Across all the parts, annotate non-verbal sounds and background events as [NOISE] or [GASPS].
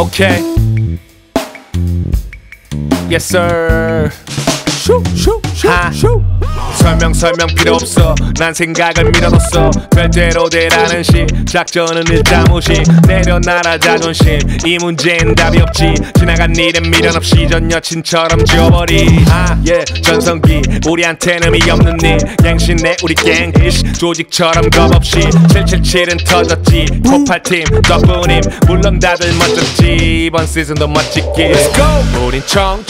Okay. Yes, sir. Shoot, shoot, shoot, ha. 설명 설명 필요 없어. 난 생각을 밀어뒀어. 될 대로 되라는 시 작전은 일단 무시. 내려놔라 자존심. 이 문제엔 답이 없지. 지나간 일은 미련 없이 전 여친처럼 지워버리. 아예 전성기. 우리한테는 이 없는 일. 양신내 우리 갱. 이씨 조직처럼 겁 없이. 777은 터졌지. 폭발팀 덕분임. 물론 다들 멋졌지. 이번 시즌도 멋지게 Let's go! 우린 청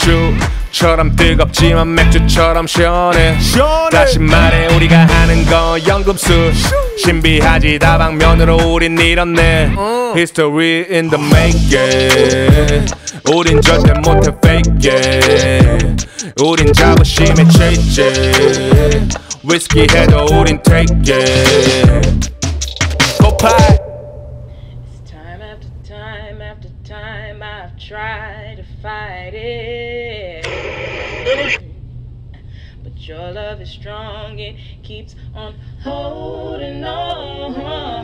주 처럼 뜨겁지만 맥주처럼 시원해 다시 말해 우리가 하는 건 연금술 신비하지 다방면으로 우린 이렇네 History in the making 우린 절대 못해 fake it 우린 자부심에 it 위스키 해도 우린 take it 고파이 Time after time after time I've tried to fight it. But your love is strong, it keeps on holding on.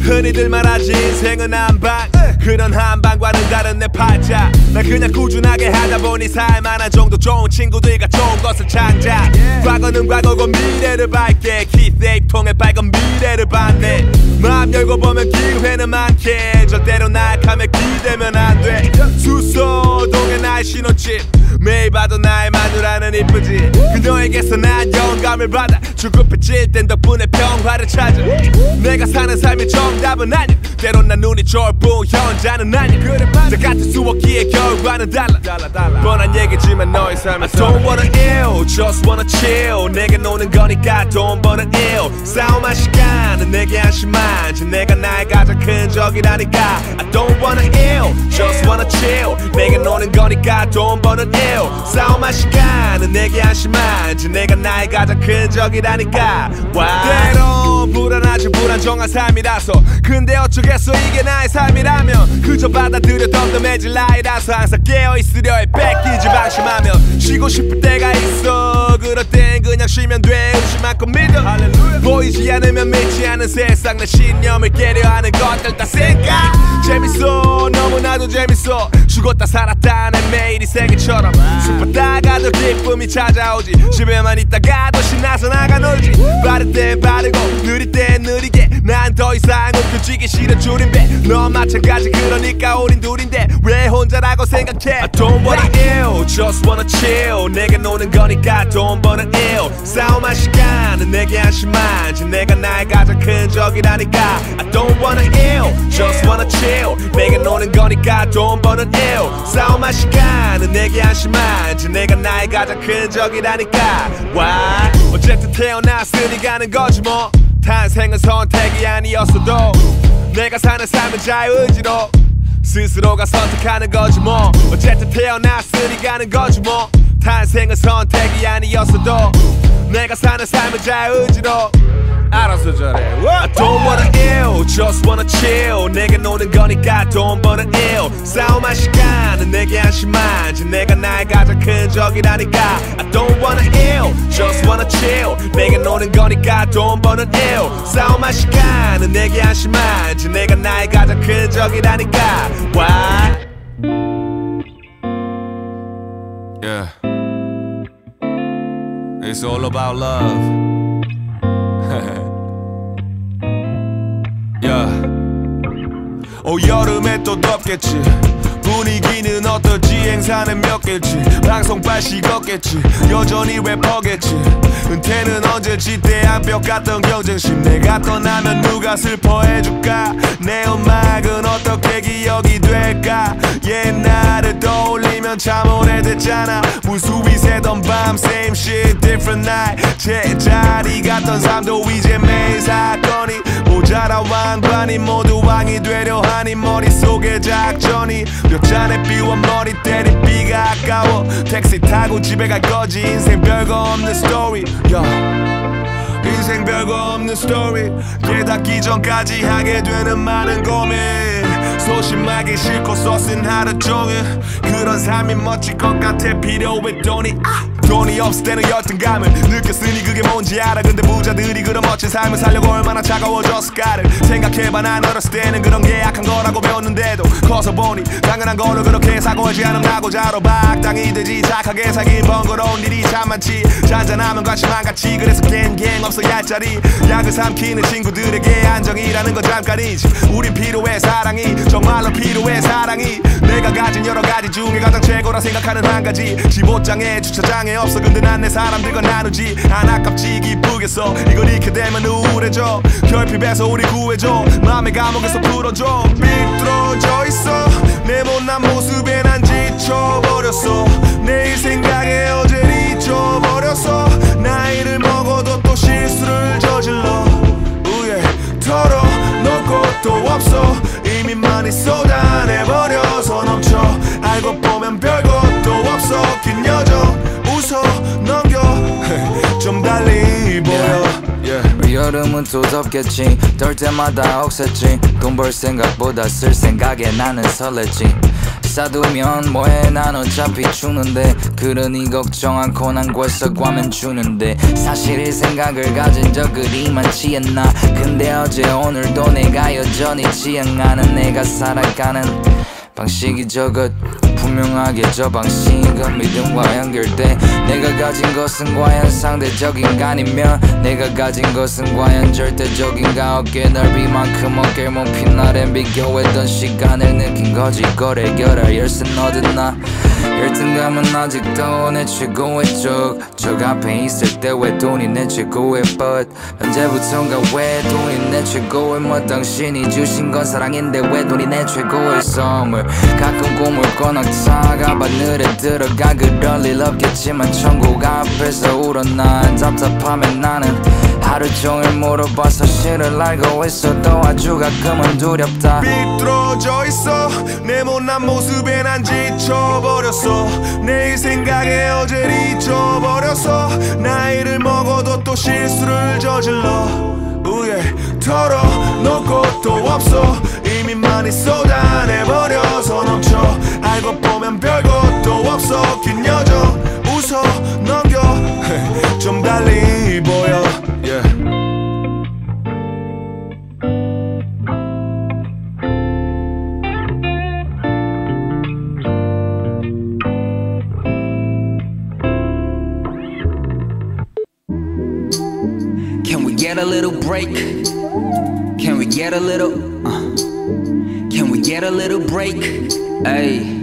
흔히들 말하지 인생은 한방. 그런 한방과는 다른 내 팔자. 나 그냥 꾸준하게 하다 보니 살만한 정도 좋은 친구들과 좋은 것을 창작 과거는 과거고 미래를 밝게. 키세입 통해 밝은 미래를 봤네. 마음 열고 보면 기회는 많게. 절대로 나약함에 기대면 안돼. 수소동의 나의 신호집 매일 봐도 나의 마누라는 이쁘지. 그녀에게서 난 영감을 받아 주급해질 땐 덕분에 평화를 찾아. 내가 사는 삶의 정답은 아니야 때론 난 눈이 좋을 뿐 현자는 그래 맞아. 같은 수업기의 결과는 달라. 뻔한 얘기지만 너의 삶은 I don't wanna ill just wanna chill. 내게 노는 거니까 돈 버는 ill. 싸움할 시간은 내게 한심한 지 내가 나의 가장 큰 적이라니까. I don't wanna ill just wanna chill. 내게 노는 거니까 돈 버는 ill 싸움할 시간은 내게 한심한 지 내가 나의 가장 큰 적이라니까? 때론 불안하지 불안정한 삶이라서. 근데 어쩌겠어 이게 나의 삶이라면. 그저 받아들여 덤덤해질 나이라서 항상 깨어있으려 해. 뺏기지 방심하면. 쉬고 싶을 때가 있어. 그럴 땐 그냥 쉬면 돼. 의심만큼 믿어. 보이지 않으면 믿지 않은 세상. 내 신념을 깨려 하는 것들 다 생각. 재밌어. 너무나도 재밌어. 죽었다 살았다는 매일이 생일처럼 슬펐다가도 기쁨이 찾아오지. 집에만 있다가도 신나서 나가 놀지. 빠를 땐 빠르고 느릴 땐 느리게. 난 더 이상 움켜쥐기 싫은 줄인데 너 마찬가지 그러니까 우린 둘인데 왜 혼자라고 생각해? I don't wanna ill just wanna chill. 내게 노는 거니까 돈 버는 ill. 싸움할 시간은 내게 한심한 지 내가 나의 가장 큰 적이라니까. I don't wanna ill just wanna chill. 내게 노는 거니까 돈 버는 ill. 싸움할 시간은 내게 한심한 지 내가 나의 가장 큰 적이라니까. Why? 어쨌든 태어났으니 가는 거지 뭐. 탄생은 선택이 아니었어도 내가 사는 삶은 자유의지로 스스로가 선택하는 거지 뭐. 어쨌든 태어났으니 가는 거지 뭐. 탄생은 선택이 아니었어도 내가 사는 삶은 자유의지로 알아서 잘해 I don't wanna ill just wanna chill 내게 노는 거니까 돈 버는 ill 싸움할 시간은 내게 한심한 지 내가 나의 가장 큰 적이라니까 I don't wanna ill just wanna chill 내게 노는 거니까 돈 버는 ill 싸움할 시간은 내게 한심한 지 내가 나의 가장 큰 적이라니까 Why? Yeah. It's all about love. Yeah. 오 여름에 또 덥겠지 분위기는 어떨지 행사는 몇 개지 방송빨 식었겠지. 여전히 래퍼겠지? 은퇴는 언제지 대한벽 같던 경쟁심. 내가 떠나면 누가 슬퍼해줄까? 내 음악은 어떻게 기억이 될까? 옛날을 떠올리면 참 오래됐잖아. 무수히 새던 밤 same shit different night. 제자리 같던 삶도 이제 매일 사건이 모자라 왕관이 모두 왕이 되려 하니 머릿속에 작전이 몇 잔에 비워 머리 때린 비가 아까워. 택시 타고 집에 갈 거지. 인생 별거 없는 스토리 yeah. 인생 별거 없는 스토리 깨닫기 전까지 하게 되는 많은 고민 소심하게 싫고 써쓴 하루 종일 그런 삶이 멋질 것 같아. 필요해 돈이. 아! 돈이 없을 때는 열등감을 느꼈으니 그게 뭔지 알아. 근데 부자들이 그런 멋진 삶을 살려고 얼마나 차가워졌을까를 생각해봐. 난 어렸을 때는 그런 게 약한 거라고 배웠는데도 커서 보니 당연한 거를 그렇게 사고하지 않음 나고 자로 박당이 되지. 착하게 살긴 번거로운 일이 참 많지. 잔잔하면 관심만 같이 그래서 갱갱 없어 얄짜리 약을 삼키는 친구들에게 안정이라는 건 잠깐이지. 우린 필요해 사랑이 정말로 필요해 사랑이. 내가 가진 여러 가지 중에 가장 최고라 생각하는 한 가지. 집 옷장에 주차장에 없어. 근데 난 내 사람들과 나누지 안 아깝지. 기쁘겠어. 이걸 잃게 되면 우울해져. 결핍에서 우리 구해줘. 마음의 감옥에서 풀어줘. 삐뚤어져 있어. 내 못난 모습에 난 지쳐버렸어. 내일 생각에 어제를 잊어버렸어. 나이를 먹어도 또 실수를 저질러. 우예 털어놓을 것도 없어 이미 많이 쏟아내버려서 넘쳐. 알고 보면 별것도 없어. 긴 여정 웃어 넘겨. [LAUGHS] 좀 달리 보여. 여름은 또 덥겠지? 떨 때마다 억셌지. 돈 벌 생각보다 쓸 생각에 나는 설렜지 싸두면 뭐해? 난 어차피 죽는데. 그러니 걱정 않고 난 벌써 과면 주는데. 사실 이 생각을 가진 적이 많지 않나. 근데 어제 오늘도 내가 여전히 지향하는 내가 살아가는 방식이 저것 분명하게 저 방식은 믿음과 연결돼. 내가 가진 것은 과연 상대적인가 아니면 내가 가진 것은 과연 절대적인가 어깨 넓이만큼 어깨를 못핀 날엔 비교했던 시간을 느낀 거지. 이걸 해결할 열쇠는 어딨나 열등감은 아직도 내 최고의 쪽저 앞에 있을 때 왜 돈이 내 최고의 but 언제부턴가 왜 돈이 내 최고의 뭐? 당신이 주신 건 사랑인데 왜 돈이 내 최고의 선물? 가끔 꿈을 꿔 넉차가 바늘에 들어가 그럴 일 없겠지만 천국 앞에서 울어 난 답답하면 나는 하루 종일 물어봐서 실을 알고 있어도 아주 가끔은 두렵다. 삐뚤어져 있어. 내 못난 모습에 난 지쳐버렸어 내일 생각에 어제를 잊어버렸어. 나이를 먹어도 또 실수를 저질러. 우예 털어놓을 것도 없어. 이미 많이 쏟아내버려서 넘쳐. 알고 보면 별것도 없어. 긴 여정 웃어 넘겨. [LAUGHS] 좀 달리 보여 get a little break? Can we get a little? Uh, can we get a little break? Hey.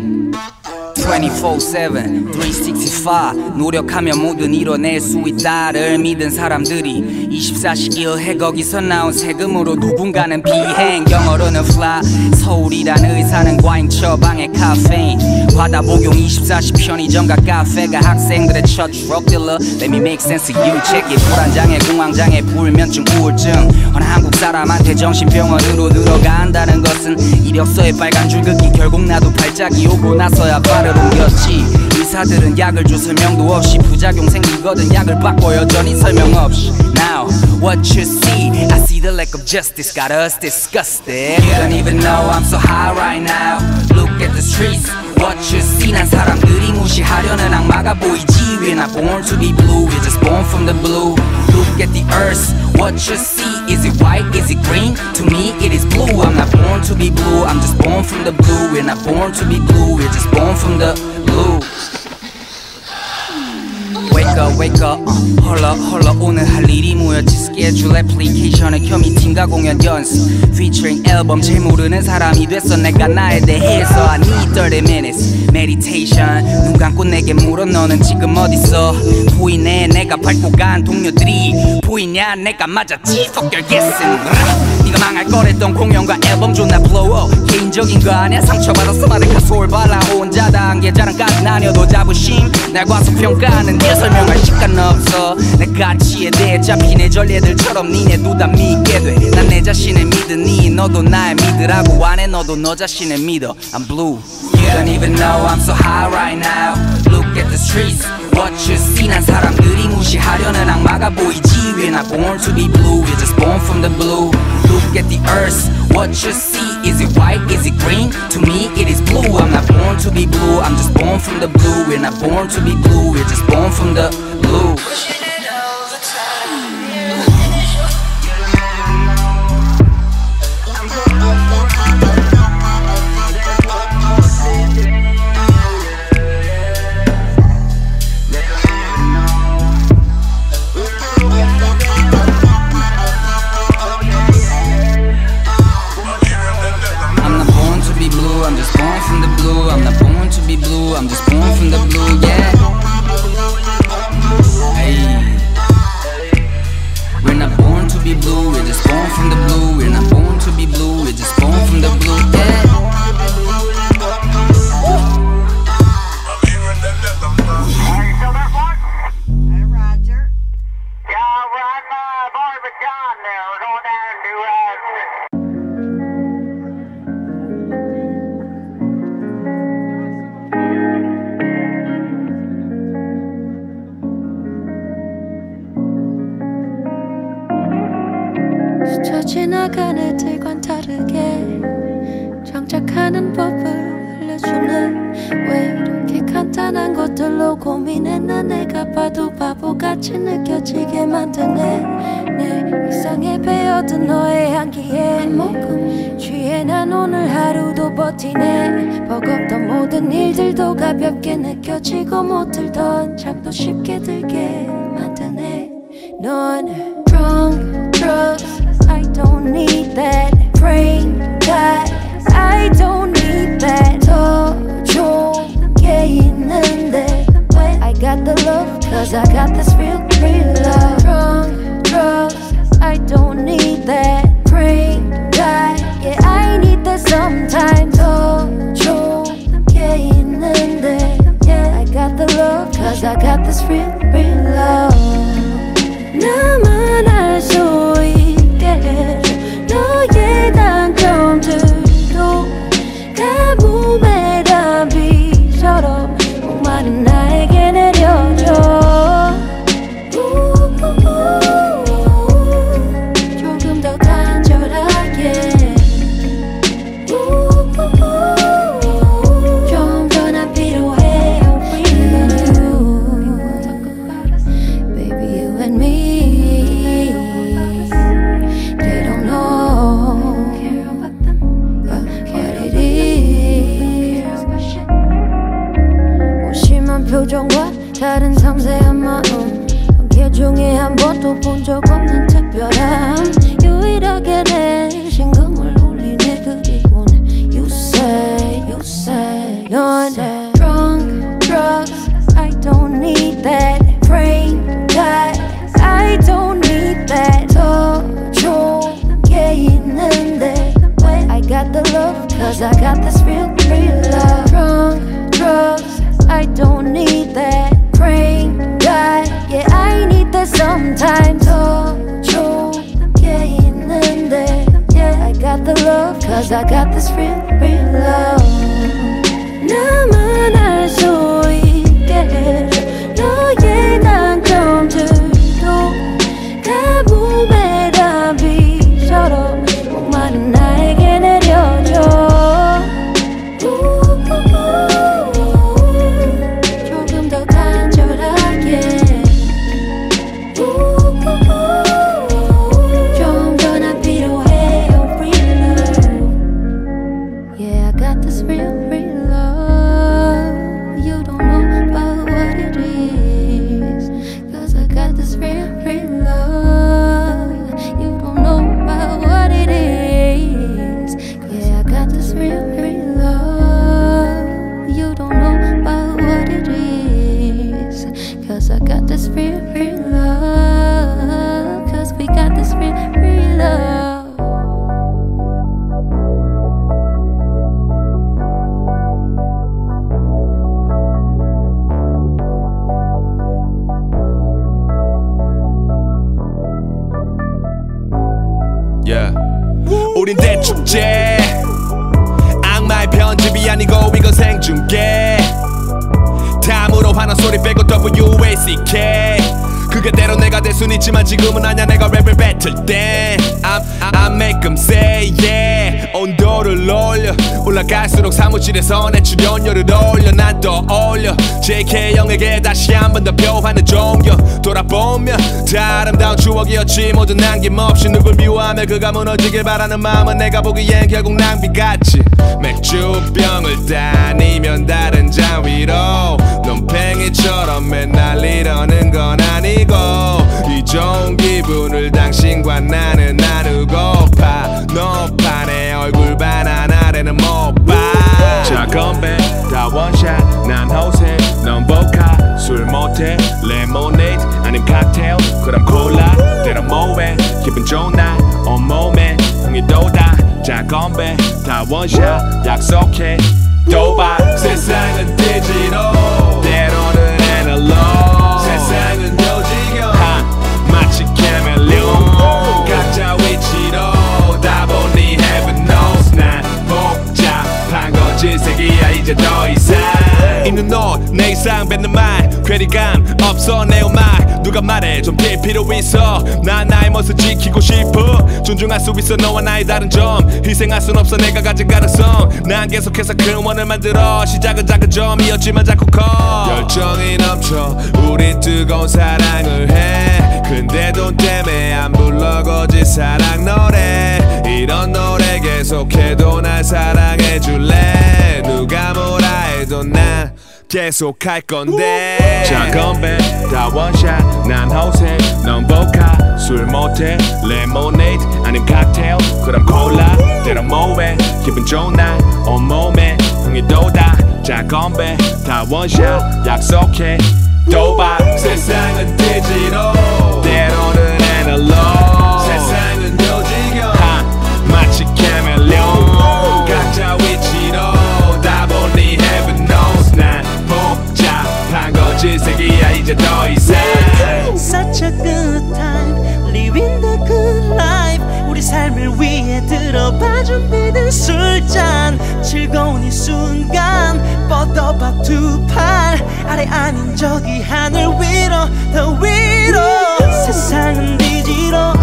24-7, 365 노력하면 뭐든 이뤄낼 수 있다를 믿은 사람들이 24시길 해 거기서 나온 세금으로 누군가는 비행. 영어로는 fly. 서울이란 의사는 과잉 처방의 카페인. 과다 복용 24시 편의점과 카페가 학생들의 첫 dealer. Let me make sense of you. check it 불안장애 공황장애 불면증 우울증. 어느 한국 사람한테 정신병원으로 들어간다는 것은 이력서에 빨간 줄긋기. 결국 나도 발작이 오고 나서야 발을 옮겼지 의사들은 약을 줘 설명도 없이 부작용 생기거든 약을 바꿔 여전히 설명 없이 Now what you see I see the lack of justice got us disgusted You don't even know I'm so high right now Look at the streets What you see 난 사람들이 무시하려는 악마가 보이지 We're not born to be blue We're just born from the blue Look at the earth What you see Is it white? Is it green? To me it is blue I'm not born to be blue I'm just born from the blue We're not born to be blue We're just born from the blue Wake up, wake up, uh, 헐러, 헐러 오늘 할 일이 뭐였지? 스케줄 애플리케이션을 켜 미팅과 공연 연습. Featuring 앨범 제일 모르는 사람이 됐어. 내가 나에 대해서 I need 30 minutes meditation 눈 감고 내게 물어. 너는 지금 어딨어? 보이네 내가 밟고 간 동료들이. 보이냐? 내가 맞았지. Fuck your guessing 망할 거랬던 공연과 앨범 존나 blow up. 개인적인 거 아니야? 상처받아서 말을 가소를 발라. 혼자 단계 자랑까지 나뉘어도 자부심. 날 과소 평가하는 게 설명할 시간 없어. 내 가치에 대해 잡힌 내 전례들처럼 니네도 다 믿게 돼난 내 자신을 믿으니 너도 나를 믿으라고 안해 너도 너 자신을 믿어. I'm blue. You don't even know I'm so high right now. Look at the streets. What you see 난 사람들이 무시하려는 악마가 보이지. We're not born to be blue. We're just born from the blue look at the earth. What you see, is it white, is it green? To me it is blue, I'm not born to be blue. I'm just born from the blue, we're not born to be blue. We're just born from the blue. from the blue, yeah. 같이 느껴지게 만드네. 내 이상에 배어든 너의 향기에 모금. 취해 난 오늘 하루도 버티네. 버겁던 모든 일들도 가볍게 느껴지고 못 들던 잠도 쉽게 들게 만드네. 넌 drunk drugs I don't need that. 추억이었지. 모두 남김없이 누굴 미워하며 그가 무너지길 바라는 마음은 내가 보기엔 결국 낭비 같지. 맥주병을 다니면 다른 장 위로 논팽이처럼 맨날 이러는 건 아니고 이 좋은 기분을 당신과 나는 나누고파 내 얼굴 반 하나래는 못봐. 건배 다 원샷 난 호세 넌 보카 술 못해 레모네이드 아님 칵테일 그럼 콜라 때론 뭐해 기분 좋은 날 온 몸에 흥이 돋아 자 건배 다 원샷 약속해 도박 세상은 digital 때로는 애널로그 세상은 건 질색이야 이제 더 이상 있는 옷내 이상 뱉는 말. 괴리감 없어 내 음악. 누가 말해 좀빌 필요 있어. 난 나의 멋을 지키고 싶어. 존중할 수 있어 너와 나의 다른 점. 희생할 순 없어 내가 가진 가능성. 난 계속해서 큰 원을 만들어. 시작은 작은 점이었지만 자꾸 커. 열정이 넘쳐 우린 뜨거운 사랑을 해 근데 돈 때문에 안 불러 거짓 사랑 노래. 이런 노래 계속해도 날 사랑해 줄래? 누가 뭐라 해도 난 계속 할 건데. 자 건배 다 원샷 난 호세 넌 보드카 술 못해 레모네이드 아님 칵테일 그럼 콜라. 때론 뭐해? 기분 좋은 날 온몸에 흥이 돋아. 자 건배 다 원샷 약속해. 도박 세상은 digital 때로는 애널로그 세상은 요지경 하 마치 chameleon 각자 위치로 다 보니 heaven knows. 난 복잡한 건 질색이야 이제 더 이상. Such a good time Living the good life. 우리 삶을 위해 들어봐 준비된 술잔. 즐거운 이 순간 뻗어봐 두 팔. 아래 아닌 저기 하늘 위로 더 위로. 세상은 뒤지로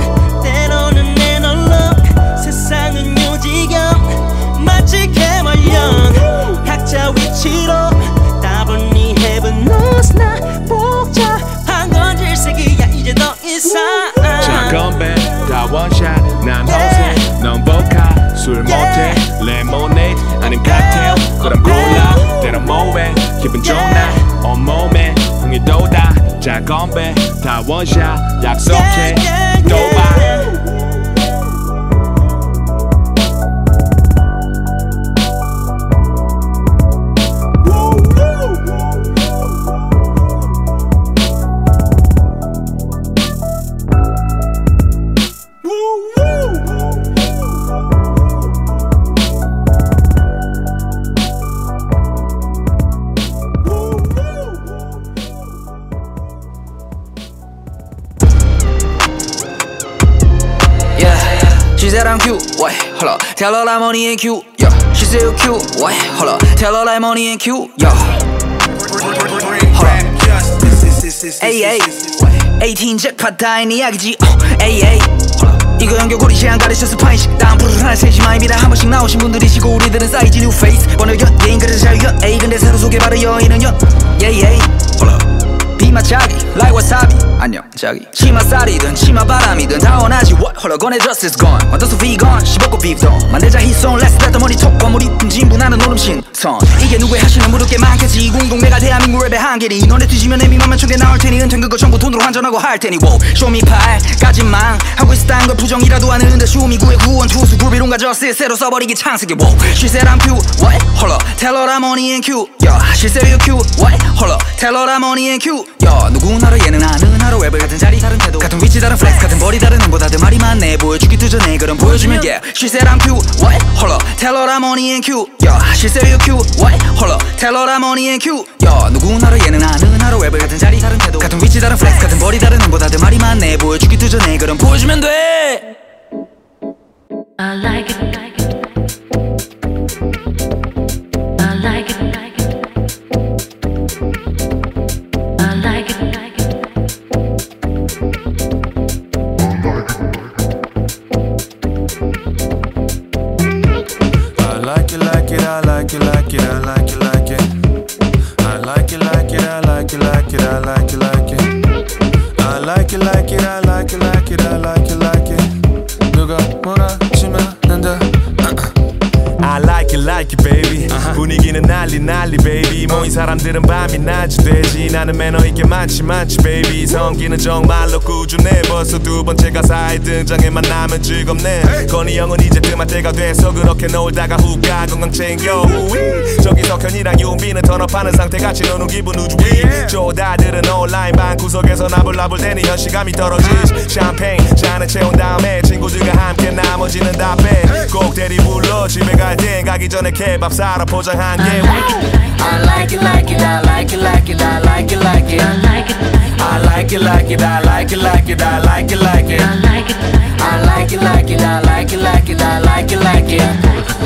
때로는 애널로 세상은 요지경 마치 개말년 각자 위치로 따분히 heaven knows 나 복잡한 건 질색이야 이제 더 이상. 자 건배 다 원샷 난넌 보드카 술 못해 레모네이드 아님 칵테일 그럼 콜라. 때론 뭐해 기분 좋은 날 온몸에 흥이 돋아. 자 건배 다 원샷 약속해. 도박 I'm cute. Wait, hold up. Tell her like money ain't cute. Yeah, she said you cute. Hold up. Tell her like money ain't cute. Yeah. Hey, hey. 18 잭팟 다인 이야기지. 어, hey, hey. 이거 연결고리 제한 가르쳐서 파이식 다음 프로를 하나 세심마입니다 한 번씩 나오신 분들이시고 우리들은 사이즈 뉴 페이스 번역연 예인 그래서 자유 연 에이 근데 새로 소개받은 여인은 연 예이 예이 자기 like wasabi 안녕 자기 치마살이든 치마바람이든 다 원하지 what 홀로 꺼내 justice gone 어떠서 vegan 15고 beef도 만들자 히송 let's let the money talk 과물이 분진분하는 노름신 선 이게 누구의 하시는 무릎 게 많겠지 20 내가 대한민국 랩의 한계니 너네 뒤지면 애미만 천개 나올 테니 은퇴 그거 전부 돈으로 환전하고 할 테니 wow 쇼미 팔까지만 하고 있었다는 걸 부정이라도 하는데 쇼미 구의 구원 투수 굴비론가 저스 새로 써버리기 창세기 wow I'm cute what and cute yeah she said you cute what I'm money and cute 야 누구나로 아는 하루 랩을 같은 자리 다른 태도. 같은 위치 다른 플렉스 같은 머리 다른 앵보 다들 말이 많네. 보여주기도 전에 그럼 보여주면 yeah She said I'm cute what hold up tell her I'm money and cute 야. she said you cute what hold up tell her I'm money and cute 야. 누구나로 아는 하루 랩을 같은 자리 다른 태도. 같은 위치 다른 플렉스 같은 머리 다른 앵보 다들 말이 많네. 보여주기도 전에 그럼 보여주면 돼. I like it, like it. It, I 분위기는 난리 난리 baby. 모인 사람들은 밤이 낮이 되지. 나는 매너 있게 많지 많지 baby. 성기는 정말로 꾸준해. 벌써 두 번째 가사에 등장해 만나면 즐겁네. 건이 형은 이제 뜸할 때가 돼서 그렇게 놀다가 후가 건강 챙겨. 우위. 저기 석현이랑 윤비는 턴업하는 상태 같이 노는 기분 우주위. 쪼다들은 온라인 방 구석에서 나불나불 대니 현실감이 떨어지지. 샴페인 잔을 채운 다음에 친구들과 함께 나머지는 다 빼 꼭 대리 불러 집에 갈 땐 가기 전에 케밥 사러 포장한 게 I like it like it, I like it like it, I like it like it. I like it, I like it like it, I like it like it, I like it like it. I like it, I like it like it, I like it like it, I like it like it.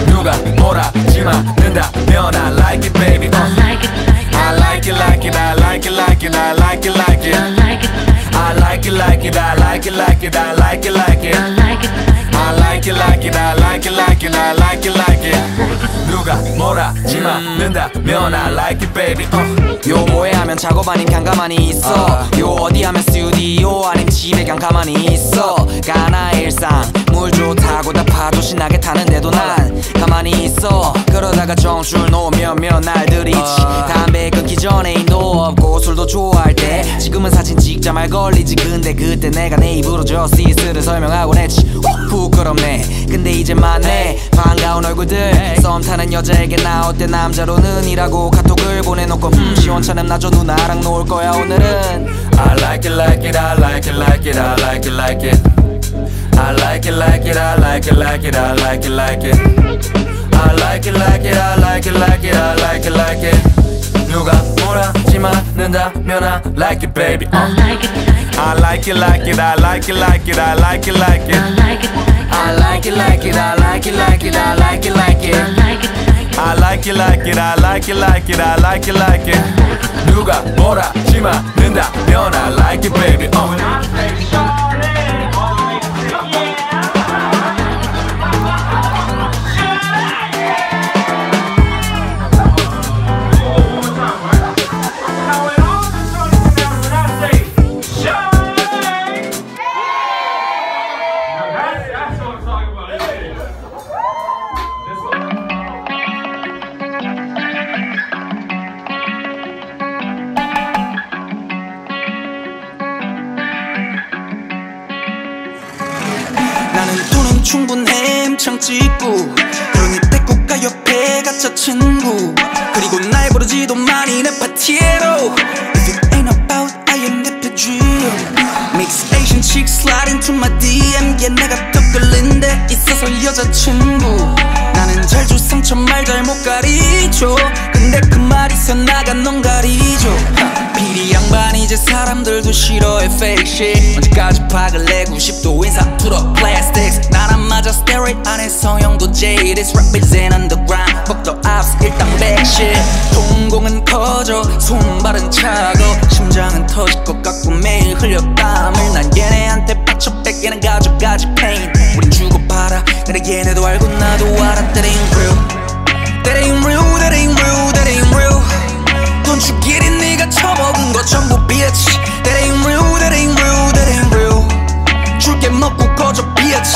누가 뭐라 하지마 는다면 I like it baby uh. I like it like it, I like it like it, I like it like it. I like it like it, I like it like it, I like it like it. 누가 뭐라 하지마 는다면 I like it baby. uh. 요 뭐해 하면 작업 아님 그냥 가만히 있어. 요 어디 하면 스튜디오 아님 집에 그냥 가만히 있어. 가나의 일상 물 좋다고 다 파도 신나게 타는데도 난 가만히 있어. 그러다가 정줄 놓으면 몇 날들이 있지 담배 끊기 전에 인도 없고 술도 좋아할 때. 지금은 사진 찍자 말 걸리지. 근데 그때 내가 내 입으로 저시스를 설명하곤 했지. 후, 부끄럽네. 근데 이제 만네. 반가운 얼굴들. 썸 타는 여자에게 나 어때 남자로는 이라고 카톡을 보내놓고 음 시원찮음 나줘 누나랑 놀 거야 오늘은 I like it like it, I like it like it, I like it like it. I like it like it, I like it like it, I like it like it. I like it like it, I like it like it, I like it like it. 누가 뭐라 하지만 는다면 I like it baby. Uh. I like it like it, I like it like it, I like it like it. I like it like it, I like it like it, I like it like it. I like it like it, I like it like it, I like it like it. 누가 뭐라 하지만 는다면 I like it baby. Uh. 충분해 임창 찍고. 그러니 때국가 옆에 갇혀 친구. 그리고 날 부르지도 많이 내 파티에로. If it ain't about I am the dream Mix Asian chick slide into my DM 얘 내가 더 끌린 데 있어서 여자친구. 나는 잘줘 상처 말 잘 못 가리죠. 근데 그 말이 새나간 넌 가리죠 비리 양반 이제 사람들도 싫어해 fake shit 언제까지 박을 내고 싶도 인사 풀어 plastics 나랑 맞아 steroid 안에 성형도 jade It's represent underground fuck the ops 일당 백shit 동공은 커져 손발은 차고 심장은 터질 것 같고 매일 흘려 땀을 난 얘네한테 빠쳐 뺏기는 가족까지 pain 우린 주고 받아 근데 얘네도 알고 나도 알아 that ain't real That ain't real that ain't real that ain't real 돈 주기리 네가 처먹은 거 전부 bitch That ain't real that ain't real that ain't real 줄게 먹고 꺼져 bitch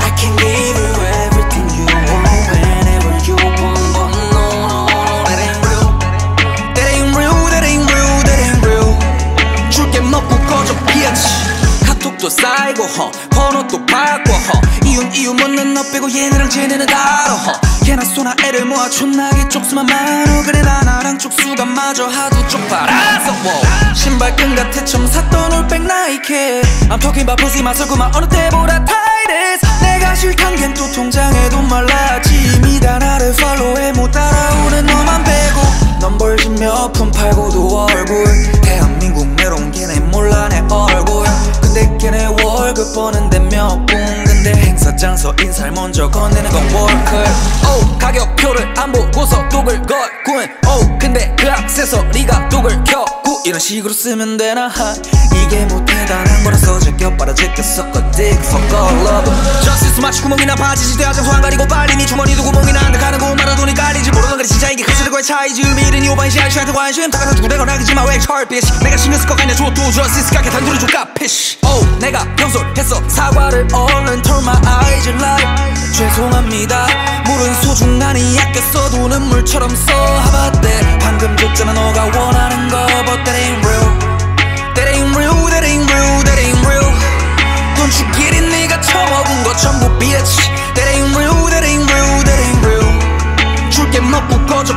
I can give you everything you want whenever you want but no no no that ain't real That ain't real that ain't real that ain't real 줄게 먹고 꺼져 bitch 카톡도 쌓이고 허 번호도 바 이윤 이유 묻는 너 빼고 얘네랑 쟤네는 다뤄 허 걔나 소나 애를 모아 존나게 쪽수만 많어. 그래 나 나랑 쪽수가 마저 하도 쪽팔아서 wow. 신발끈 같아. 처음 샀던 올백 나이키. I'm talking about pussy 마술구만 어느 때보다 tightest. 내가 싫단 겐또 통장에 돈 말랐지. 미다 나를 팔로우해. 못 따라오는 너만 빼고. 넌 벌지 몇푼 팔고도 얼굴. 대한민국 메롱 걔네 몰라 내 얼굴. 근데 걔네 월급 버는데 몇분 근데 행사 장소 인사를 먼저 건네는 건 월클. 오 가격표를 안 보고서 독을 걸군 오 근데 그 액세서리가 독을 켜고 이런 식으로 쓰면 되나? 하 이게 뭐 대단한 거라서 제껴 때마다 제껴섞어 dig fuck all of them. Justice 마치 구멍이나 바지지. 대하장 소안 가리고 빨리 네 주머니도 구멍이나. 한데 가는 곳마다 돈이 깔리지. 모르는 거리 진짜 이게 그들과의 차이지. 의미 있는 이 오반시 아저씨한테 관심 다가서 두고 내건 하기지만 왜 철, bitch? 내가 신경 쓸것 같냐 줘도 Justice 가게 단둘이 줄까? 피쉬 oh 내가 경솔했어. 사과를 얼른 turn my eyes light 죄송합니다. 물은 소중하니 아꼈어도 눈물처럼 써. that 방금 줬잖아 너가 원하는 거 But that ain't real That ain't real That ain't real That ain't real Don't you get it 네가 처먹은 거 전부 bitch That ain't real That ain't real That ain't real 줄게 먹고 꺼져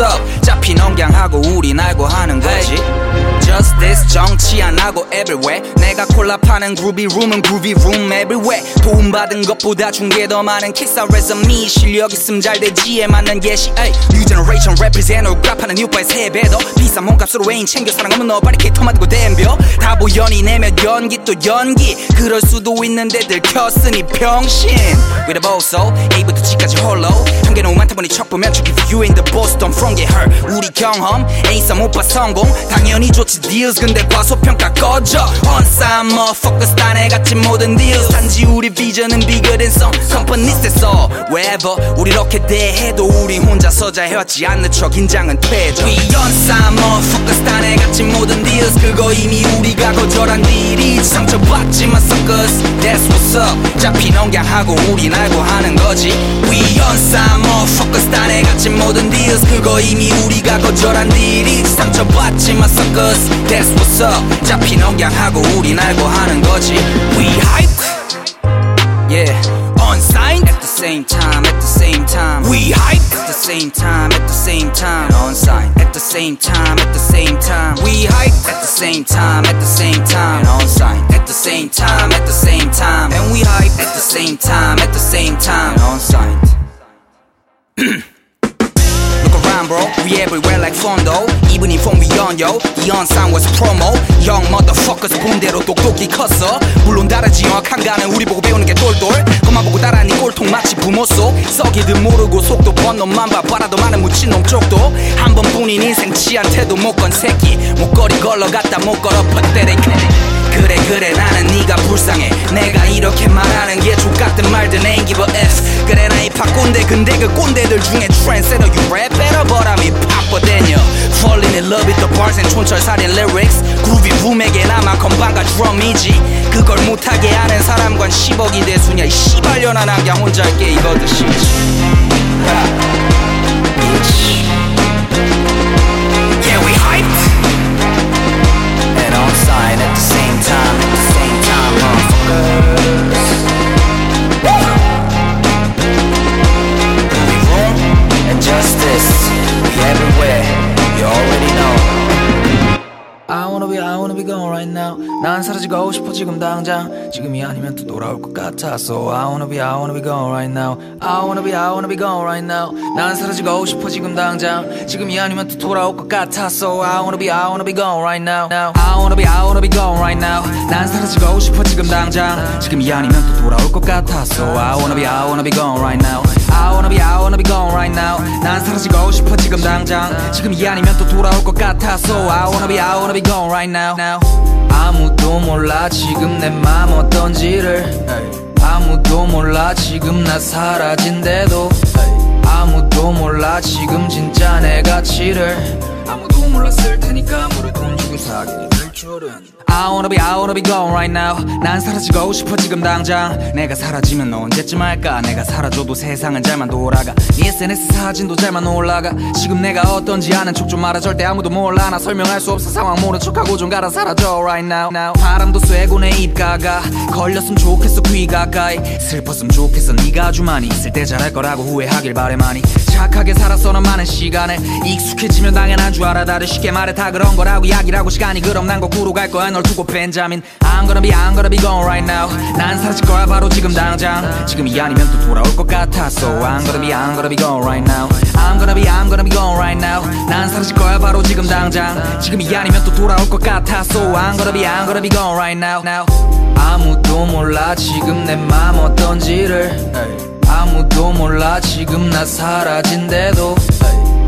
Up 콜라파는 groovy room은 groovy room everywhere. 도움받은 것보다 준게더 많은 our resume. 실력 있음 잘 되지에 맞는 예시. 에이 New generation represent 랩하는 뉴파의 세배 더 비싼 몸값으로 애인 챙겨 사랑 없는 너 바리케이터 만들고 댐벼 다 보연이 내면 연기 또 연기. 그럴 수도 있는데 들켰으니 병신. With a bosso A부터 G까지 홀로 한개 너무 많다 보니 척 보면 저기 you in the boss don't from get hurt. 우리 경험 에이썸 오빠 성공. 당연히 좋지 deals. 근데 과소평가 꺼져. On some motherfuckers 딴애 같이 모든 deals 단지 우리 비전은 bigger than some companies 됐어 wherever 우리 이렇게 대해도 우리 혼자서 잘 해왔지 않는 척 긴장은 퇴져 We on some motherfuckers 딴애 같이 모든 deals 그거 이미 우리가 거절한 딜이 상처받지만 suckers That's what's up 잡힌 온경하고 우린 알고 하는 거지 We on some motherfuckers 딴애 같이 모든 deals 그거 이미 우리가 거절한 딜이 상처받지만 suckers That's what's up 잡힌 온경하고 우린 알고 하는 거지 We hype Yeah, on sign at the same time, at the same time. We hype at the same time, at the same time. On sign at the same time, at the same time. We hype at the same time, at the same time. On sign at the same time, at the same time. And we hype at the same time, at the same time. On sign. Around, bro. We everywhere like Fondo. Even if we on yo, the on was promo. Young motherfuckers 본대로 똑똑히 컸어. 물론 다르지 정확한 가는 우리 보고 배우는 게 똘똘. 그만 보고 따라하니 꼴통 마치 부모 속. 썩이듯 모르고 속도 번 놈만 봐. 바라도 많은 묻힌 놈 쪽도. 한 번뿐인 인생 지한테도 못 건 새끼. 목걸이 걸러 갔다 못 걸어 펀때리 그래 그래 나는 네가 불쌍해 내가 이렇게 말하는 게 족같든 말든 ain't give a F 그래 나 힙합 꼰대 근데 그 꼰대들 중에 trendsetter you rap better but I'm 힙합 되녀 Falling in love with the bars and 촌철살인 lyrics groovy boom에게 나만 건반과 drum이지 그걸 못하게 하는 사람관 10억이 대수냐 이 씨발년아 난 그냥 혼자 할게 이거듯이 Yeah motherfuckers. I wanna be, gone right now. 난 사라지고 싶어 지금 당장. 지금이 아니면 또 돌아올 것 같아서. I wanna be, I wanna be gone right now. I wanna be, I wanna be gone right now. 난 사라지고 싶어 지금 당장. 지금이 아니면 또 돌아올 것 같아서. I wanna be, I wanna be gone right now. I wanna be, I wanna be gone right now. 난 사라지고 싶어 지금 당장. 지금이 아니면 또 돌아올 것 같아서. I wanna be, I wanna be gone right now. I wanna be, I wanna be gone right now. 난 사라지고 싶어 지금 당장. 지금 이 아니면 또 돌아올 것 같아서. I wanna be, I wanna be gone right now. 아무도 몰라 지금 내 맘 어떤지를. 아무도 몰라 지금 나 사라진대도. 아무도 몰라 지금 진짜 내 가치를. 아무도 몰랐을 테니까 사게 될 줄은. I wanna be, I wanna be gone right now. 난 사라지고 싶어 지금 당장. 내가 사라지면 너 언제쯤 할까? 내가 사라져도 세상은 잘만 돌아가. 네 SNS 사진도 잘만 올라가. 지금 내가 어떤지 아는 척 좀 말아. 절대 아무도 몰라. 나 설명할 수 없어 상황 모른 척하고 좀 가라 사라져 right now. now. 바람도 쐬고 내 입가가 걸렸으면 좋겠어 귀 가까이. 슬펐으면 좋겠어 네가 아주 많이 있을 때 잘할 거라고 후회하길 바래 많이. 착하게 살았어는 많은 시간에 익숙해지면 당연한 줄 알아 다들 쉽게 말해 다 그런 거라고 약이라고 시간이 그럼 난거 꾸로 갈 거야 널 두고 벤자민 I'm gonna be I'm gonna be gone right now 난 사라질 거야 바로 지금 당장 지금이 아니면 또 돌아올 것 같아서 I'm gonna be I'm gonna be gone right now I'm gonna be I'm gonna be gone right now 난 사라질 거야 바로 지금 당장 지금이 아니면 또 돌아올 것 같아서 I'm gonna be I'm gonna be gone right now now 아무도 몰라 지금 내 맘 어떤지를 아무도 몰라 지금 나 사라진대도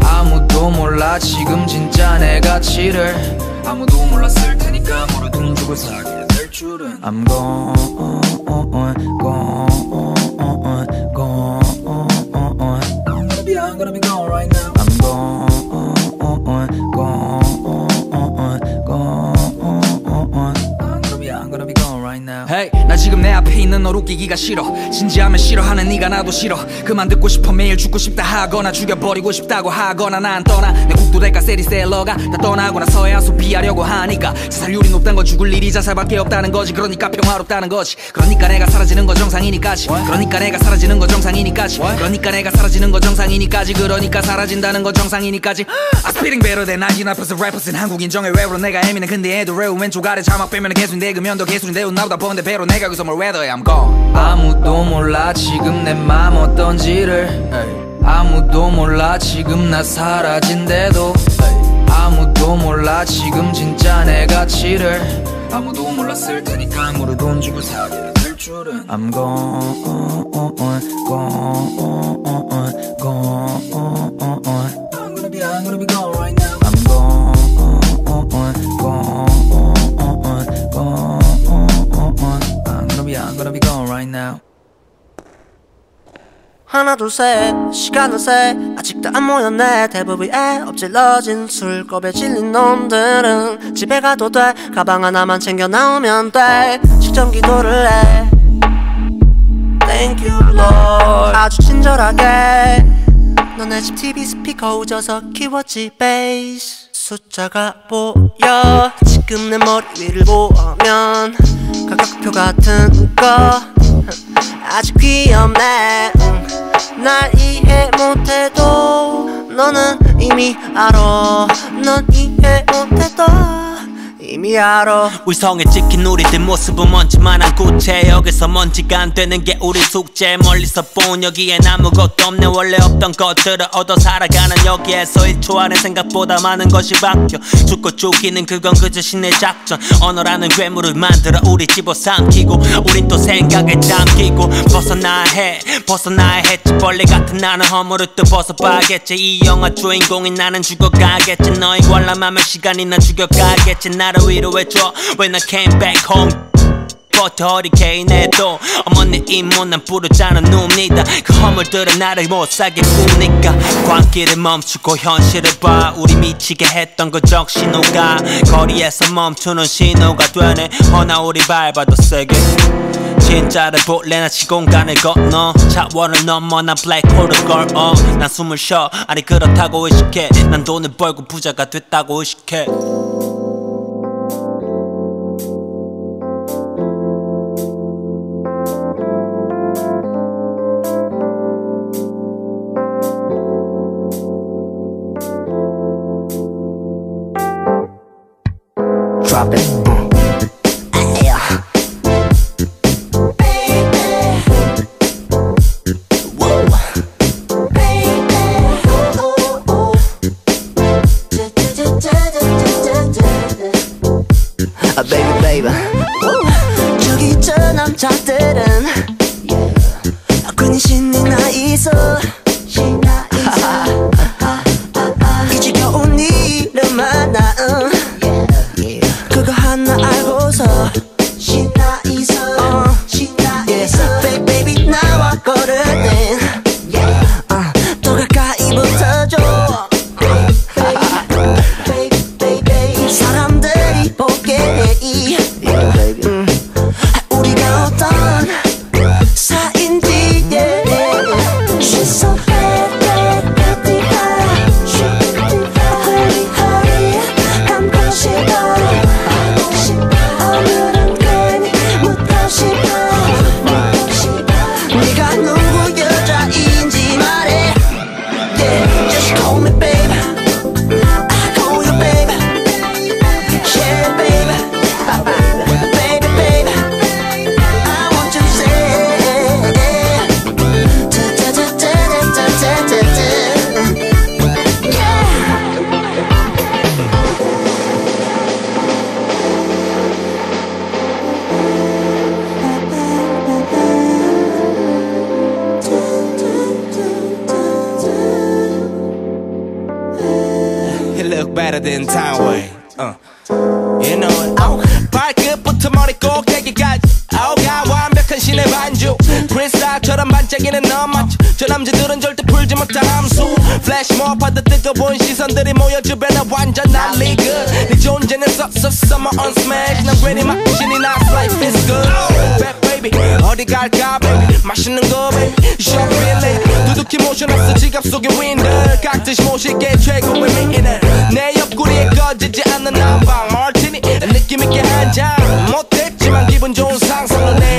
아무도 몰라 지금 진짜 내 가치를 아무도 몰랐을 테니까 뭐로 돈 주고 사게 될 줄은 I'm gone, gone, gone, gone I'm gonna be, I'm gonna be gone right now I'm gone, gone, gone, gone I'm gonna be, I'm gonna be gone right now Hey 나 지금 내 앞에 있는 널 웃기기가 싫어. 진지하면 싫어하는 네가 나도 싫어. 그만 듣고 싶어. 매일 죽고 싶다 하거나 죽여버리고 싶다고 하거나 난 떠나. 내 국도 대가 세리셀러가 다 떠나고 나서야 소비하려고 하니까. 자살률이 높단 건 죽을 일이 자살밖에 없다는 거지. 그러니까 평화롭다는 거지. 그러니까 내가 사라지는 건 정상이니까지. 그러니까 내가 사라지는 건 정상이니까지. 그러니까 내가 사라지는 건 정상이니까지. 그러니까 사라진다는 건 정상이니까지. [GASPS] I spitting better than 99% rappers 한국인 정의 외로 내가 애미는 근데 애도 레우 왼쪽 아래 자막 빼면 개수인데 그면도 개수인데 나보다 번데 배로 내가 그 선물 weather I'm gone. 아무도 몰라 지금 내 맘 어떤지를. 아무도 몰라 지금 나 사라진대도. 아무도 몰라 지금 진짜 내 가치를. 아무도 몰랐을 테니까 아무로 돈 주고 사게 될 줄은. I'm gone, gone, gone, gone now 하나 둘 셋 시간은 새. 아직도 안 모였네. 대부분 위에 엎질러진 술겁에 질린 놈들은 집에 가도 돼. 가방 하나만 챙겨 나오면 돼. 직전 기도를 해. Thank you Lord. 아주 친절하게. 너네 집 TV 스피커 우져서 키웠지 베이스 숫자가 보여. 지금 내 머리 위를 보면 가격표 같은 거. 아직 귀엽네 응. 날 이해 못해도 너는 이미 알아. 넌 이해 못해도 이미 알아 위성에 찍힌 우리들 모습은 먼지만한 구체. 여기서 먼지가 안 되는 게 우리 숙제. 멀리서 본 여기엔 아무것도 없네. 원래 없던 것들을 얻어 살아가는 여기에서 1초 안에 생각보다 많은 것이 바뀌어. 죽고 죽이는 그건 그저 신의 작전. 언어라는 괴물을 만들어 우리 집어삼키고 우린 또 생각에 잠기고. 벗어나야 해 벗어나야 했지 벌레 같은 나는 허물을 또 벗어봐야겠지. 이 영화 주인공인 나는 죽어가겠지. 너희 관람하면 시간이나 죽여가겠지. 나를 위로해줘 When I came back home 버터 허리케인에도 어머니 입모난 부르자는 눕니다. 그 허물들은 나를 못살게 꾸니까? 광기를 멈추고 현실을 봐. 우리 미치게 했던 그 적신호가 거리에서 멈추는 신호가 되네. 허나 우리 밟아도 세게. 진짜를 볼래? 나 시공간을 건너. 차원을 넘어. 난 블랙홀을 걸어. 난 숨을 쉬어. 아니 그렇다고 의식해. 난 돈을 벌고 부자가 됐다고 의식해 크리스탈처럼 반짝이는 너 맞죠? 저 남자들은 절대 풀지 못한 함수. flash mob 하듯 뜨거운 시선들이 모여 주변에 완전 난리 good. 네 존재는 썩썩 summer on smash. 난 괜히 막 신이 나 life is good. 어디 갈까 baby 맛있는 거 baby 쇼핑 두둑히 모셔놨어 지갑 속에 위인들 깍듯이 모실게 최고의 미인을 내 옆구리에 꺼지지 않는 난방 마티니 느낌 있게 한잔 못했지만 기분 좋은 상상은 내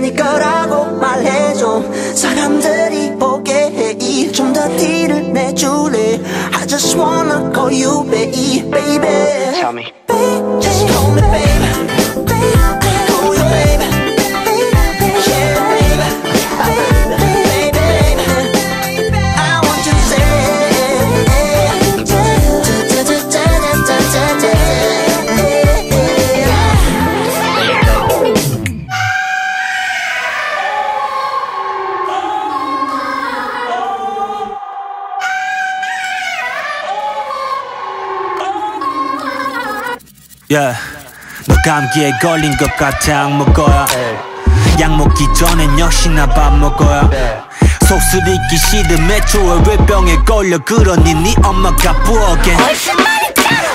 네 거라고 말해줘 사람들이 보게 해 좀 더 티를 내줄래 I just wanna call you baby baby Tell me Just call me baby yeah. 너 감기에 걸린 것 같아 약 먹어야 약 먹기 전엔 역시나 밥 먹어야 속쓰리기 싫은 메트로 외병에 걸려? 그러니 네 엄마가 부엌에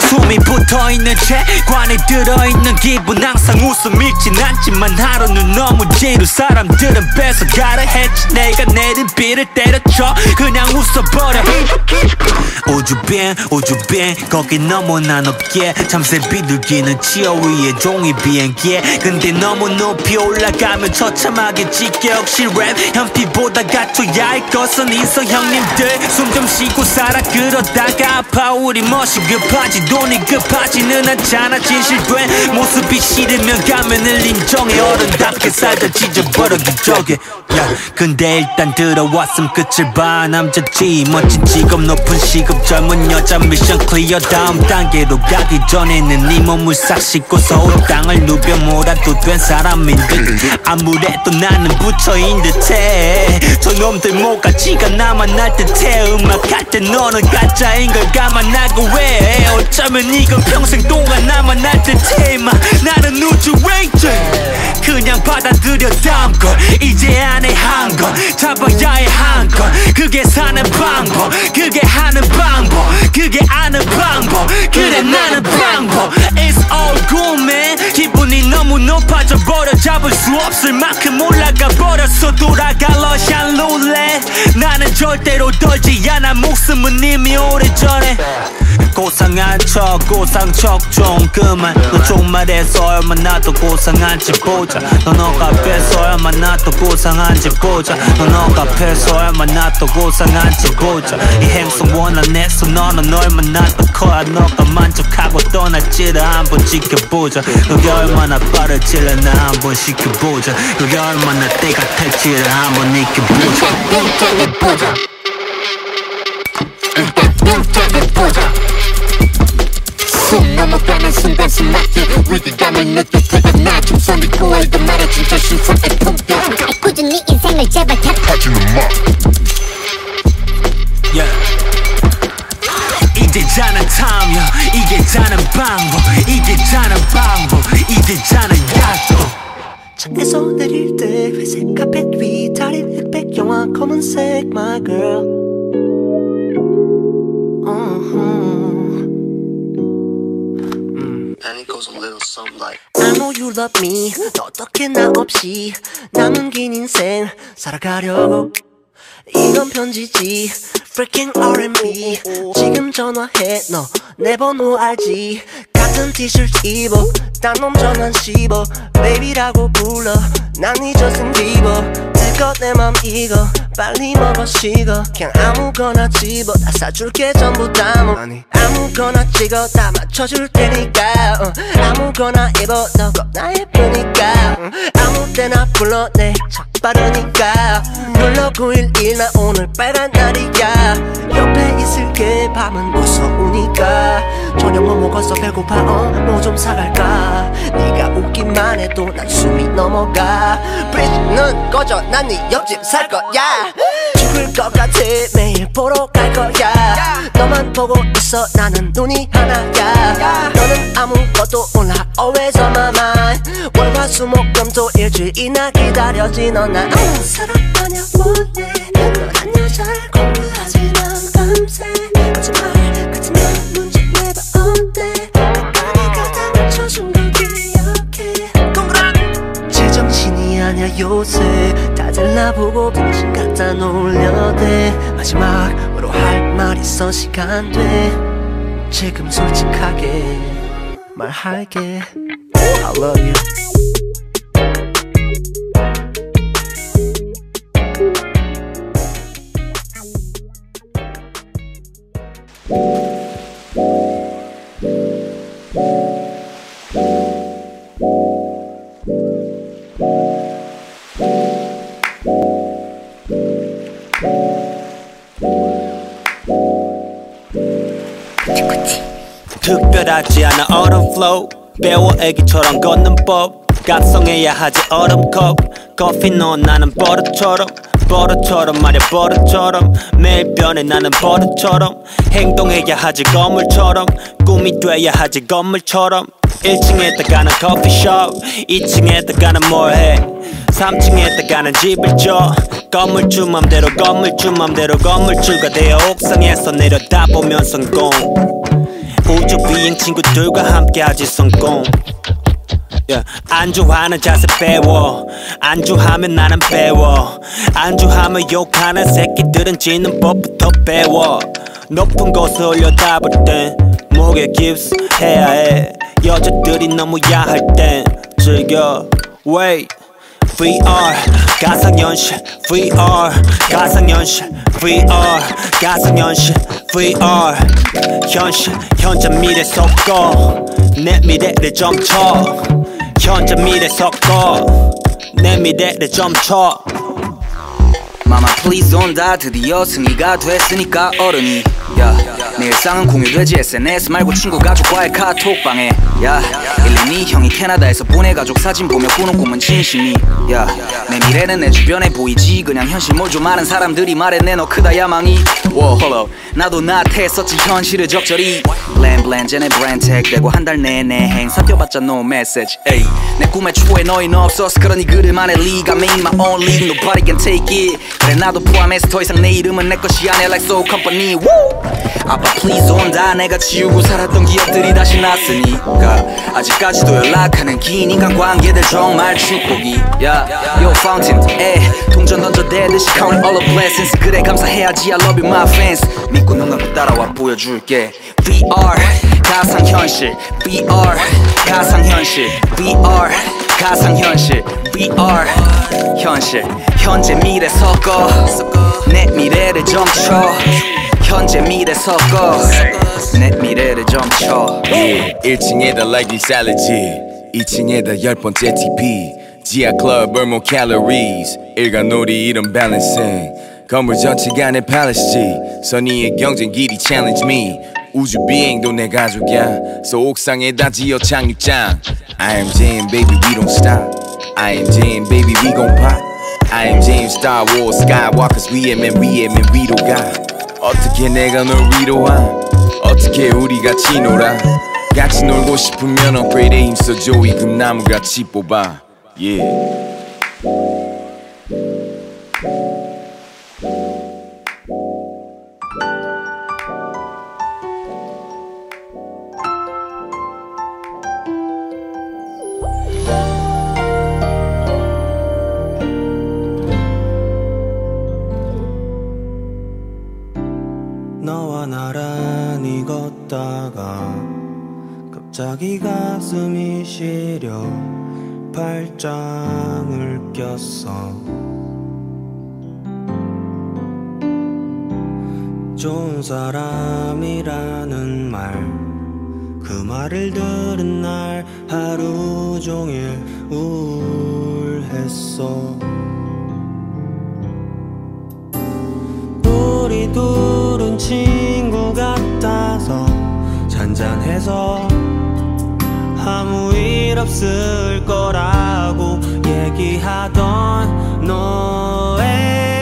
숨이 붙어있는 채 관에 들어있는 기분 항상 웃음 잃진 않지만 하루는 너무 지루 사람들은 뺏어가려 했지 내가 내린 비를 때려쳐 그냥 웃어버려. 우주빈 우주빈 거기 너무나 높게. 참새 비둘기는 치어 위에 종이 비행기에. 근데 너무 높이 올라가면 처참하게 지겨. 역시 랩 현피보다 갖춰야 할 것은 인성 형님들. 숨 좀 쉬고 살아. 그러다가 아파. 우리 멋이 급하지 돈이 급하지는 않잖아. 진실된 모습이 싫으면 가면을 인정해. 어른답게 살다 찢어버려 기적에 야 근데 일단 들어왔음 끝을 봐. 남자지 멋진 직업 높은 시급 젊은 여자. mission clear 다음 단계로 가기 전에는 네 몸을 싹 씻고서 온 땅을 누벼 몰아도 된 사람인 듯 아무래도 나는 부처인 듯해. 저놈들 뭐가 지가 나만 날 듯해. 음악할 때 너는 가짜인 걸 감안하고 왜 어 쩌면 이건 평생 동안 나만 날 듯해 마. 나는 우주행제 그냥 받아들여 다음 걸 이제 안해 한건 잡아야 해 한 건 그게 사는 방법. 그게 하는 방법. 그게 아는 방법. 그래 나는 방법. It's all good man. 기분이 너무 높아져 버려. 잡을 수 없을 만큼 올라가 버렸어. 돌아가 러시안 룰렛. 나는 절대로 떨지 않아. 목숨은 이미 오래전에. 고상한 척 고 상척 좀 그만. 너 종말에서 얼마나 더 고상한지 보자. 너 너가 앞에서 얼마나 더 고상한지 보자. 너 너가 앞에서 얼마나 더 고상한지 보자. 이 행성 원한에서 너는 얼마나 더 커야 너가 만족하고 떠날지를 한번 지켜보자. 너가 얼마나 빠를지를 나 한번 시켜보자. 너가 얼마나 때가 탈지를 한번 익혀보자 숨 넘어가는 순간 숨막히 위기감을 느낄 때가 나 총선이 코에도 말해준 저 신선의 품격 꾸준히 인생을 제발 탓하지는 마. 이게 자는 타임이야 이게 자는 방법 이게 자는 방법 이게 자는 약속 창에서 내릴 때 회색 카펫 위 달인 흑백 영화 검은색 my girl And goes a little something like I know you love me. 너 어떻게 나 없이 남은 긴 인생 살아가려고. 이건 편지지. Freaking R&B. 지금 전화해. 너 내 번호 알지? 같은 티셔츠 입어. 딴놈 전환 씹어. 베이비라고 불러 난네 저승 비버 들것 내 맘 이거 빨리 먹어 식어 그냥 아무거나 집어 다 사줄게 전부 다뭐. 아무거나 찍어 다 맞춰줄 테니까 어. 아무거나 입어 너가 나 예쁘니까 응. 아무 때나 불러내. 척 빠르니까. 놀러 911 나 오늘 빨간 날이야. 옆에 있을게 밤은 무서우니까. 저녁 뭐 먹었어 배고파 어뭐 좀 사갈까. 네가 웃기만 해도 난 숨이 넘어가 브리즈는 꺼져. 난 네 옆집 살 거야. 죽을 것 같아. 매일 보러 갈 거야. 너만 보고 있어. 나는 눈이 하나야. 너는 아무것도 몰라. Always on my mind. 월화수목금토 일주일이나 기다려지. 넌난 사랑하냐 원해 너란 여자를 공부하지 난 밤새 거짓말 같으면 문제 내봐. 어때 아냐 요새. 다들 나보고 병신 갖다 놀려대 마지막으로 할 말 있어 시간 돼. 지금 솔직하게 말할게. I love you 특별하지 않아. 얼음 flow. 배워 애기처럼 걷는 법. 각성해야 하지 얼음컵. 커피 넣어 나는 버릇처럼. 버릇처럼 말야 버릇처럼. 매일 변해 나는 버릇처럼. 행동해야 하지 건물처럼. 꿈이 돼야 하지 건물처럼. 1층에 가는 커피숍 2층에 가는 뭘해? 3층에 가는 집을 줘. 건물주 맘대로 건물주 맘대로. 건물주가 되어 옥상에서 내려다보면 성공 우주 비행 친구들과 함께하지 성공. Yeah. 안주하는 자세 배워. 안주하면 나는 배워. 안주하면 욕하는 새끼들은 지는 법부터 배워. 높은 곳에 올려다볼 땐 목에 깁스 해야 해. 여자들이 너무 야할 땐 즐겨. Wait VR 가상현 실 VR 가상현 실 VR 가상현 실 VR 현실 현재 미래 섞어. 내 미래를 점쳐. 현재 미래 섞어. 내 미래를 점쳐. 마마 please 온다 드디어 승리가 됐으니까 어른이 야, 내 일상은 공유되지 SNS 말고 친구 가족과의 카톡방에. 야, 112 형이 캐나다에서 보내 가족 사진 보며 꾸는 꿈은 진심이. 야, 내 미래는 내 주변에 보이지. 그냥 현실 모조 많은 사람들이 말해 너 크다 야망이. 워 홀로 나도 나태했었지 현실을 적절히. 블렌 쟤네 브랜드 택되고 한 달 내내 행 삭혀봤자 no message 에이 내 꿈의 추후에 너희는 없었어 그러니 그들만의 league I made my own league nobody can take it. 그래 나도 포함해서 더 이상 내 이름은 내 것이 아니야. Like soul company Woo! 아빠 please 온다. 내가 지우고 살았던 기억들이 다시 났으니까. 아직까지도 연락하는 긴 인간 관계들 정말 축복이. 야 Yo fountain 에 동전 던져대듯이 count all the blessings. 그래 감사해야지. I love you my fans. 믿고 눈 감고 따라와 보여줄게. VR 가상현실. VR 가상현실. VR 가상현실. VR 현실. 현재 미래 섞어. 내 미래를 점쳐 현재 미래 섞어 내 미래를 점쳐 yeah, 1층에다 like 샐러지 2층에다 열 번째 TP 지하 클럽 burn more calories 일간 놀이 이런 밸런싱 건물 전체가 내 팔레스지 선의의 경쟁 길이 challenge me 우주 비행도 내 가족이야 so 옥상에다 지어 착륙장 I am Jam baby we don't stop I am Jam baby we gon' pop I am James Star Wars Skywalkers 위에 맨 위에 맨 위로 가 어떻게 내가 널 위로함? 어떻게 우리 같이 놀아? 같이 놀고 싶으면 업그레이드에 힘써 조이 금나무 같이 뽑아. Yeah. 나란히 걷다가 자기 가슴이 시려 발장을 꼈어. 좋은 사람이라는 말 그 말을 들은 날 하루 종일 우울했어 둘은 친구 같아서 잔잔해서 아무 일 없을 거라고 얘기하던 너에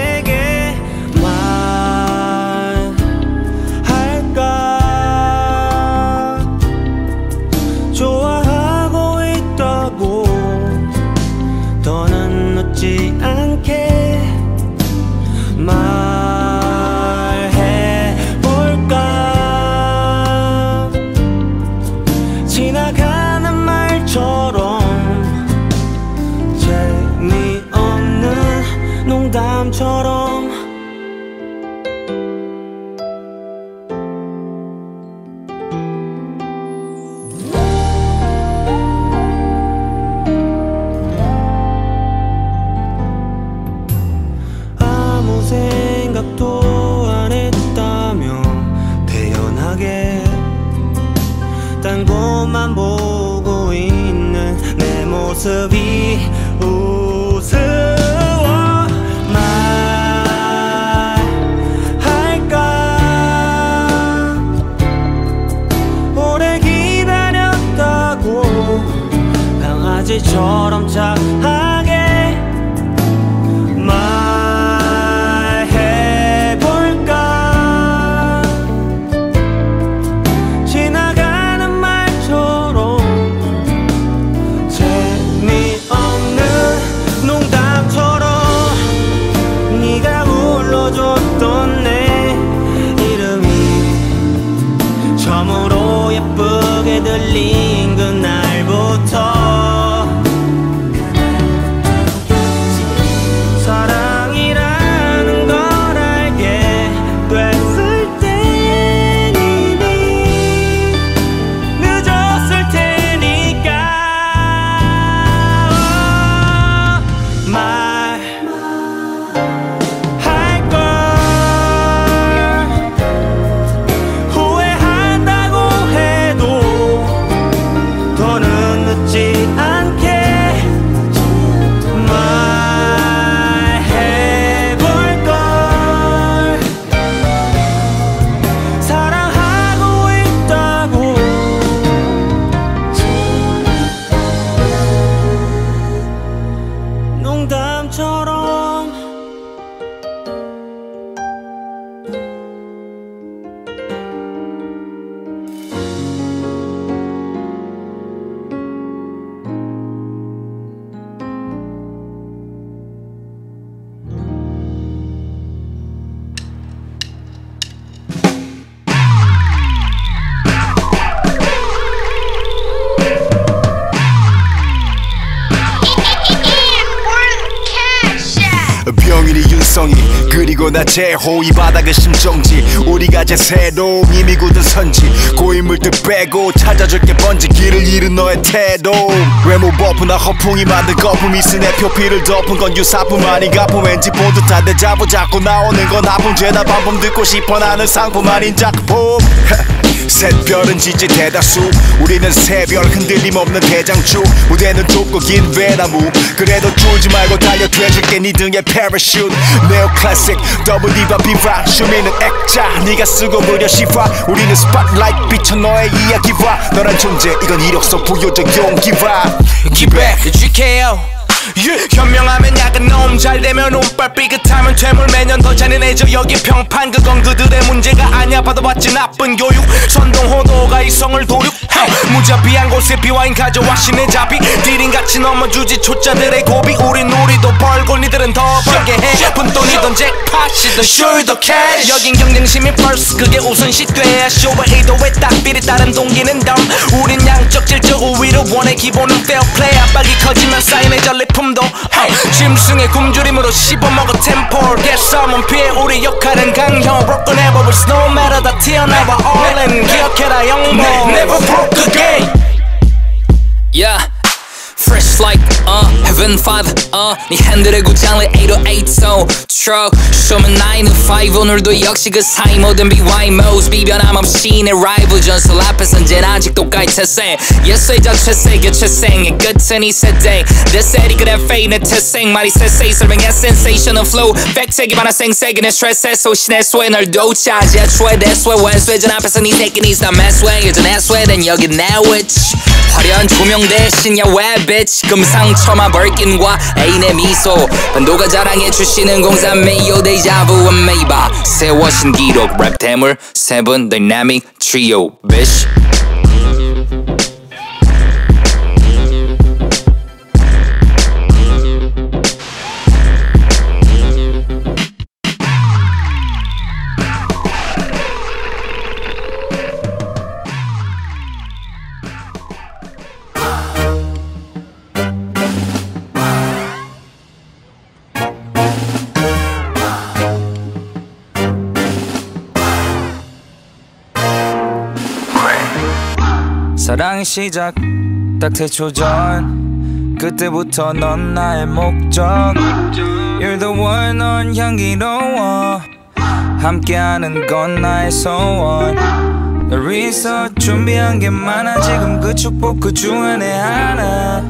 딴 곳만 보고 있는 내 모습이 우스워 말할까? 오래 기다렸다고 강아지처럼 착 우리가 제새로 이미 굳은 선지. 고인물들 빼고 찾아줄게 번지 길을 잃은 너의 태도. 외모 버프나 허풍이 만든 거품 이스내 표피를 덮은 건 유사품 아닌 가품. 왠지 본 듯한 데 자부 자꾸 나오는 건 아픔. 죄다 반품 듣고 싶어 나는 상품 아닌 작품 [LAUGHS] 샛별은 지지 대다수. 우리는 새별 흔들림 없는 대장주. 무대는 좁고 긴 외나무. 그래도 줄지 말고 달려 돼줄게 네 등에 패러슈트 네오 클래식 더블 디바 비바. 슈미는 액자. 네가 쓰고 무려 시화 우리는 스팟라이트 비춰 너의 이야기와. 너란 존재 이건 이력서 부여적 용기와. 기백. GKO 예, 현명하면 약은 놈 잘되면 운빨 삐끗하면 퇴물. 매년 더 잔인해져 여기 평판 그건 그들의 문제가 아니야. 받아봤지 나쁜 교육. 선동 호도가 이성을 도륙. 헤, 무자비한 곳에 비와인 가져와 신의 자비. 디링같이 넘어주지 초짜들의 고비. 우린 우리도 벌고 니들은 더 벌게 해. 분돈이던 잭팟이던 숄더 캐시 여긴 경쟁심이 first. 그게 우선시 돼야 쇼와 의도에 딱 비리 다른 동기는 dumb. 우린 양적 질적 우위를 원해 기본은 play. 압박이 커지면 쌓이는 전리 품 품도 hey, 짐승의 굶주림으로 씹어먹어 템포를 Get someone 피해 우리 역할은 강형 Broken ever with no matter 다 튀어나와 all in 기억해라 영웅 Never broke again Yeah Fresh like uh Heaven Father uh. 네 핸들의 구장을 808 so Truck. 쇼면 9 to 5 오늘도 역시 그 사이 모든 BY modes. 비변함 없이 내 라이브 전설 앞에선 쟨 아직도 깔채세 예수의 자체세 교체생의 끝은 이 세대. 내 세리 그래 페이 내 태생. 말이 세세 설명해. Sensational flow. 팩트기 많아 생세기 내 스트레스에 소신의 수에 널 도차지. 애초에 대수에 왼수에 전 앞에서 네 새끼 니's not mess way 예전에 스웨덴 여기 내 witch. 화려한 조명 대신 야외 bitch 금상첨화 벌킨과 애인의 미소. 반도가 자랑해 주시는 공산 메이오 데이자부 메이바. 세워 신 기록 랩 대물 세븐 다이나믹 트리오. Bitch 사랑의 시작. 딱 태초 전. 그때부터 넌 나의 목적. You're the one 넌 향기로워. 함께하는 건 나의 소원. 널 위해서 준비한 게 많아. 지금 그 축복 그 중에 내 하나.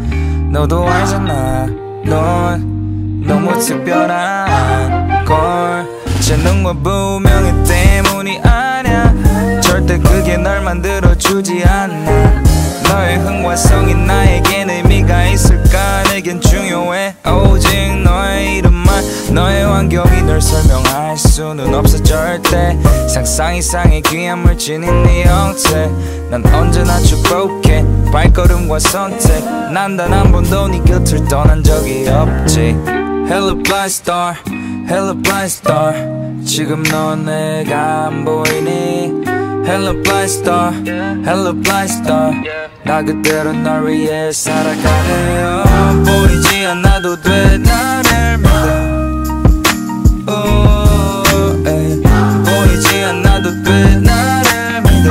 너도 알잖아. 넌 너무 특별한 걸. 재능과 아니야 절대 그게 널 만들어주지 않아. 너의 흥화성이 나에겐 의미가 있을까? 내겐 중요해. 오직 너의 이름만 너의 환경이 널 설명할 수는 없어 절대. 상상 이상의 귀한 물질인 네 형태. 난 언제나 축복해. 발걸음과 선택. 난 단 한 번도 네 곁을 떠난 적이 없지. Hello blind star Hello blind star. 지금 넌 내가 안 보이니 Hello blind star Hello blind star. 나 그대로 널 위해 살아가네요 보이지 않아도 돼 나를 믿어. 오, 에이. 보이지 않아도 돼 나를 믿어.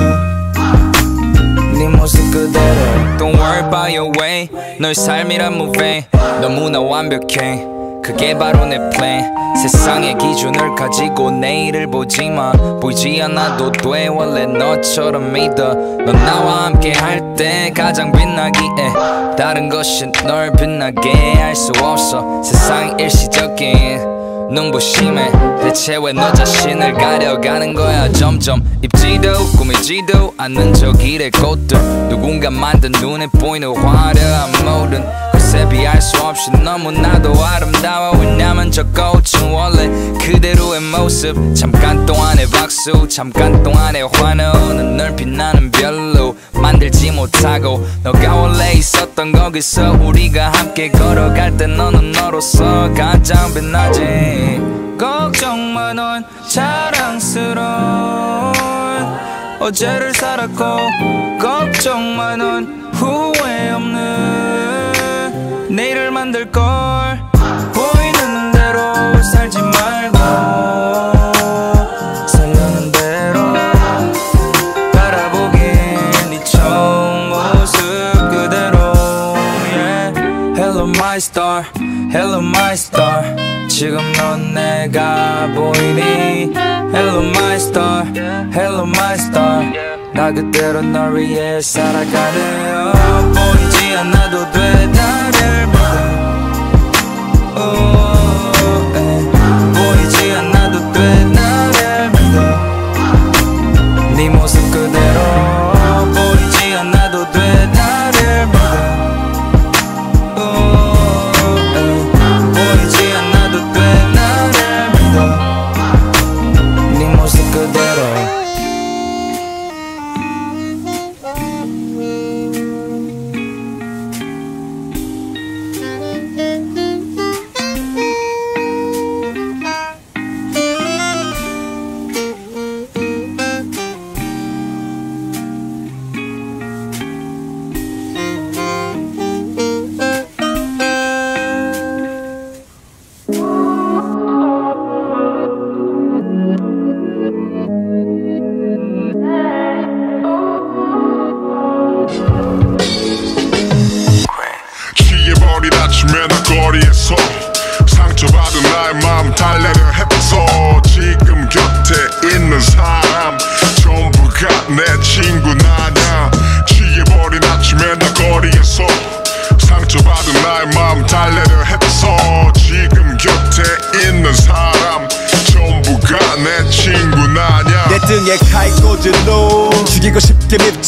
네 모습 그대로. Don't worry about your way. 너의 삶이란 movie 너무나 완벽해 그게 바로 내 plan. 세상의 기준을 가지고 내일을 보지만 보이지 않아도 돼 원래 너처럼 믿어. 넌 나와 함께 할 때 가장 빛나기에 다른 것이 널 빛나게 할 수 없어. 세상이 일시적인 눈부심에 대체 왜 너 자신을 가려가는 거야? 점점 입지도 꾸미지도 않는 저 길의 꽃들. 누군가 만든 눈에 보이는 화려한 모든 것에 비할 수 없이 너무나도 아름다워. 왜냐면 저 꽃은 원래 그대로의 모습. 잠깐 동안의 박수 잠깐 동안의 환호는 널 빛나는 별로 만들지 못하고. 너가 원래 있었던 거기서 우리가 함께 걸어갈 때 너는 너로서 가장 빛나지. 걱정 마넌 자랑스러운 어제를 살았고. 걱정 마넌 후회 없는 내일을 만들걸. 보이는 대로 살지 말고. 살려는 대로 바라보긴 네 처음 모습 그대로. Yeah. Hello my star. Hello my star. 지금 넌 내가 보이니? Hello my star. Hello my star. 나 그대로 널 위해 살아가네요 보이지 않아도 돼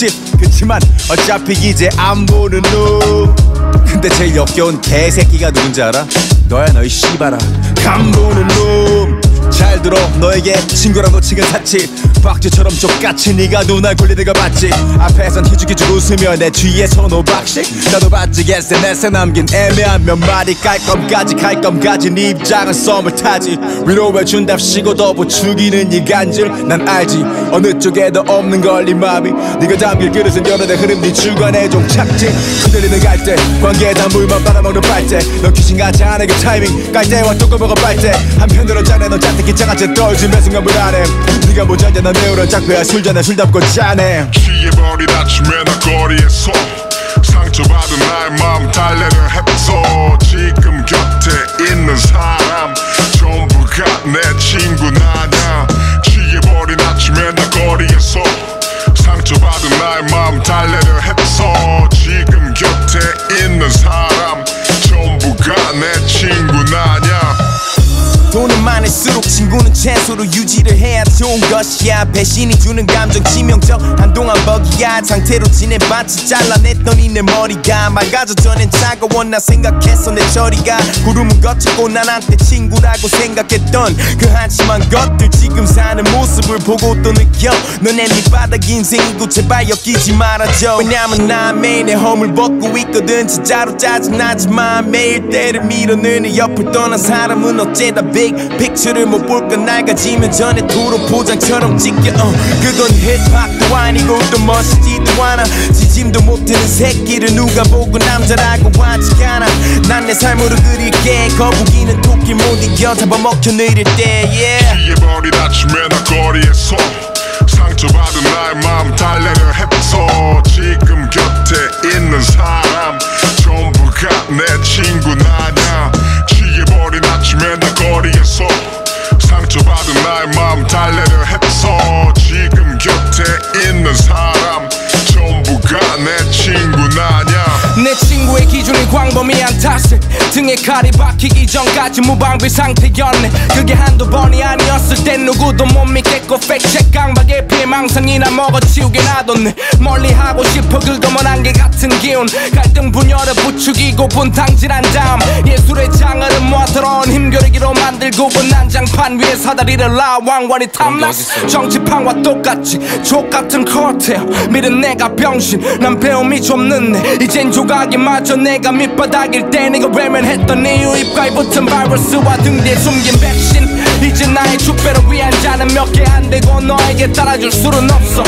밉집. 그치만 어차피 이제 안 보는 놈. 근데 제일 역겨운 개새끼가 누군지 알아? 너야 너희 씨발아. 간 보는 놈잘 들어. 너에게 친구랑 놓치긴 사치 박쥐처럼 족같이 네가 눈알 굴리는 거 봤지? 앞에선 희죽희죽 웃으며 내 뒤에선 오박식. 나도 봤지 SNS에 남긴 애매한 몇 마디 깔끔까지 갈끔까지 네 입장은 썸을 타지. 위로해준답시고 더 부추기는 이 간질. 난 알지 어느 쪽에도 없는 걸네 맘이. 네가 담길 그릇은 여러 대 흐름 네 주관에 좀 착지. 흔들리는 갈대 관계에다 물만 빨아먹는 빨대. 너 귀신같이 안해 그 타이밍. 깔대와 뚜껑먹어 빨대 한편으로 짜내 너 잔뜩 기차같이 떨어지면 순간 불안해 네가 모자냐 난 매우런 짝배야 술 잔에 술 담고 짜네. 취해버린 아침에 나 거리에서 상처받은 나의 마음 달래려 했어 지금 곁에 있는 사람 전부가 내 친구 나냐. 취해버린 아침에 나 거리에서 상처받은 나의 마음 달래려 했어 지금 곁에 있는 사람 많을수록 친구는 최소로 유지를 해야 좋은 것이야. 배신이 주는 감정 치명적 한동안 버기야. 상태로 지내봤지 잘라냈더니 내 머리가 맑아져 전엔 차가워. 나 생각했어 내 처리가. 구름은 거쳤고 난 한때 친구라고 생각했던 그 한심한 것들. 지금 사는 모습을 보고 또 느껴. 너네 밑바닥 인생이고 제발 엮이지 말아줘. 왜냐면 난 매일 내 허물 벗고 있거든. 진짜로 짜증나지만 매일 때를 밀어내는 옆을 떠난 사람은 어째다 빅픽 처를 못 볼까? 낡아지면 전에 도로 포장처럼 찍혀. 어, 그건 힙합도 아니고 또 멋있지도 않아. 지짐도 못하는 새끼를 누가 보고 남자라고 하지 않아. 난 내 삶으로 그릴게. 거북이는 토끼 못 이겨 잡아먹혀 느릴 때 yeah. 취해버린 아침에 나 거리에서 상처받은 나의 마음 달래려 했어. 지금 곁에 있는 사람 전부가 내 친구 나 거리에서 상처받은 나의 마음 달래려 했어. 지금 곁에 있는 사람 전부가 내 친구 나냐 내 친구의 기준이 광범위한 탓을 등에 칼이 박히기 전까지 무방비 상태였네. 그게 한두 번이 아니었을 땐 누구도 못 믿겠고 팩책 강박에 피해 망상이나 먹어치우게 놔뒀네. 멀리하고 싶어 그거만 안개 같은 기운. 갈등 분열을 부추기고 분탕질한 다음 예술의 장을 모아 더러운 힘겨루기로 만들고 본 난장판 위에 사다리를 놔. 왕관이 탐났어. 정치판과 똑같이 족같은 커트요 밀은 내가 병신. 난 배움이 좀 늦네. 이젠 조각이 맞아 내가 밑바닥일 때 내가 외면했던 이유 입가에 붙은 바이러스와 등 뒤에 숨긴 백신. 이제 나의 축배를 위한 자는 몇 개 안 되고 너에게 따라줄 수는 없어.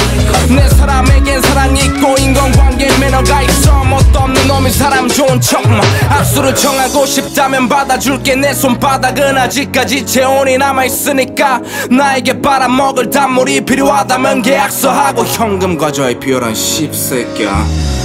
내 사람에겐 사랑이 있고 인간관계 매너가 있어. 뭣도 없는 놈이 사람 좋은 척만 악수를 청하고 싶다면 받아줄게. 내 손바닥은 아직까지 체온이 남아있으니까 나에게 빨아먹을 단물이 필요하다면 계약서하고 현금 가져와이 비열한 씹새끼야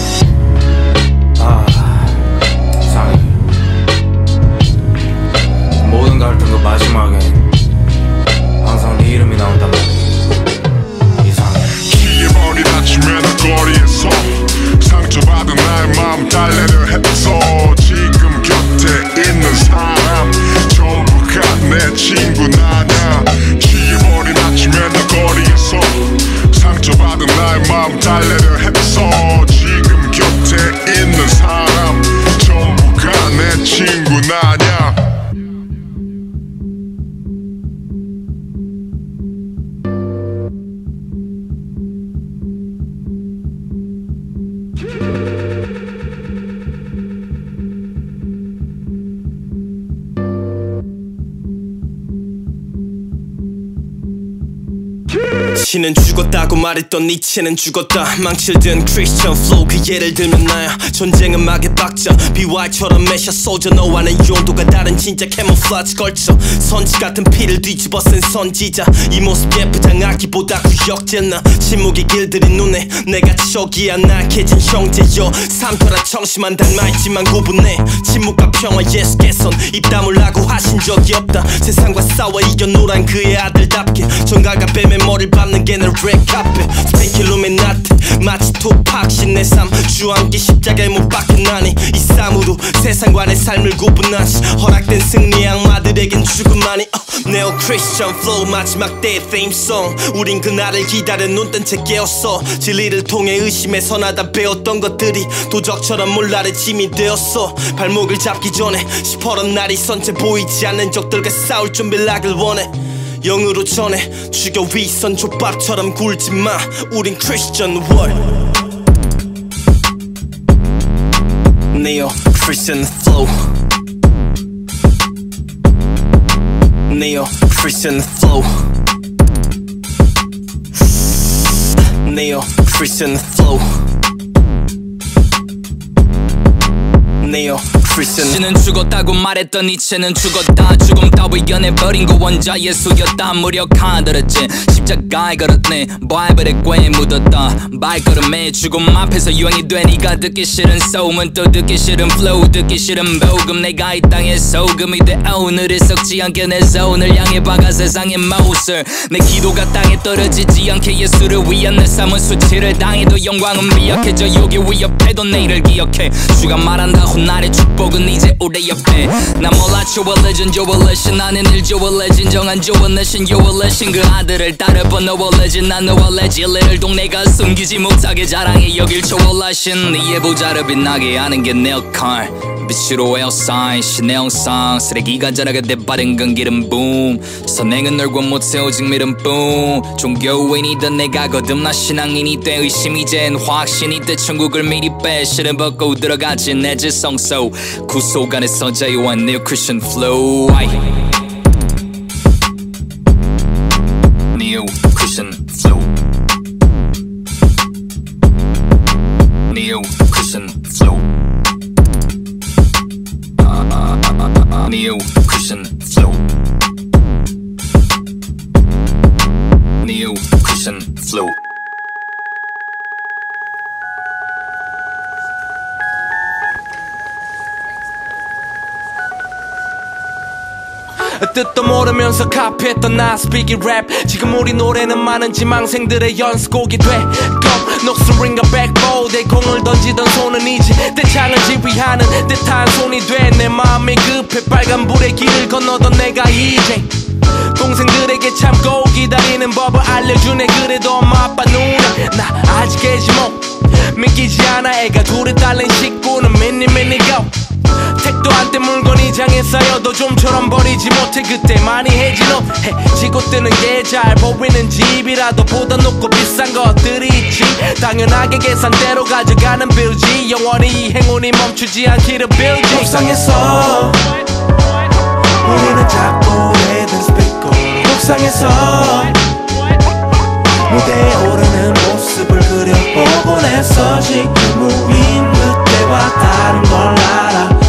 다빈치는 죽었다고 말했던 니체는 죽었다. 망칠든 크리스천 플로우 그 예를 들면 나야. 전쟁은 막의 박자 BY처럼 매셔 소저 너와는 용도가 다른 진짜 캐모플라지 걸쳐. 선지 같은 피를 뒤집어 쓴 선지자. 이 모습 예쁘장하기보다 구역제나. 침묵의 길들이 눈에 내가 척이야. 낙해진 형제여. 삼터라 청심한 닮아있지만 구분해. 침묵과 평화 예수께선 입 다물라고 하신 적이 없다. 세상과 싸워 이겨 노란 그의 아들답게. 정갈과 뱀의 머리를 밟는 게내 랩카페 스페킬루미나트 마치 투팍 신내 삶. 주함기 십자가에 못 박힌 나니 이 삶으로 세상과 내 삶을 구분하시 허락된 승리 악마들에겐 죽음만이 어, neo Christian flow 마지막 때의 theme 우린 그날을 기다려 눈뜬 채 깨었어. 진리를 통해 의심에 선하다 배웠던 것들이 도적처럼 몰라를 짐이 되었어. 발목을 잡기 전에 시퍼런 날이 선체 보이지 않는 적들과 싸울 준비를 하길 원해 영으로 전해 죽여 위선 좆밥처럼 굴지마 우린 Christian war Neo Christian flow Neo Christian flow Neo Christian flow Neo Christian. 씨는 죽었다고 말했던 이체는 죽었다. 죽음 따위 연애버린 거 원자 예수였다. 무력하더랬지 십자가에 걸었네. 바이블에 꽤 묻었다. 발걸음에 죽음 앞에서 유행이 돼 니가 듣기 싫은 소음은 또 듣기 싫은 flow 듣기 싫은 복음 내가 이 땅의 소금이 돼 오늘을 썩지 않게 내 손을 향해 박아 세상의 모습 내 기도가 땅에 떨어지지 않게 예수를 위한 내 삶은 수치를 당해도 영광은 미약해져. 여기 위협해도 내일을 기억해. 주가 말한다 나의 축복 은 이제 우리 옆에. 나 몰라 조월레진 조월레신 나는 일 조월레 진정한 조월레신 요월레신 그 아들을 따르봐 너월레진 난 너월레지 일레를 동네가 숨기지 못하게 자랑해 여길 조월레신 네 예보자를 빛나게 하는 게 내 역할. 빛으로 에어사인 형상. 쓰레기가 자라게 돼버린 건기름 붐 선행은 널고 못해 오직 믿음뿐. 종교인이던 내가 거듭나 신앙인이 돼 의심 이 젠 확신이 돼 천국을 미리 빼. 실은 벗고 들어가지 내 지성. 속 구속 안에서 자유한 New Christian Flow 아 뜻도 모르면서 카피했던 나 스피기 랩 지금 우리 노래는 많은 지망생들의 연습곡이 돼껌 녹슬링과 백보드에 공을 던지던 손은 이제 대창을 지휘하는 듯한 손이 돼. 내 마음이 급해 빨간불의 길을 건너던 내가 이제 동생들에게 참고 기다리는 법을 알려주네. 그래도 엄마 아빠 누나 나 아직 깨지모 믿기지 않아. 애가 둘이 딸린 식구는 미니 미니 go 택도 안때 물건이 장에 쌓여도 좀처럼 버리지 못해. 그때 많이 해지노. 해지고 뜨는 게 잘 보이는 집이라도 보다 높고 비싼 것들이 있지. 당연하게 계산대로 가져가는 빌지 영원히 이 행운이 멈추지 않기를 빌지 옥상에서 우리는 잡고 내든 스피커 옥상에서 무대에 오르는 모습을 그려보곤 했어. 지금 우린 그때와 다른 걸 알아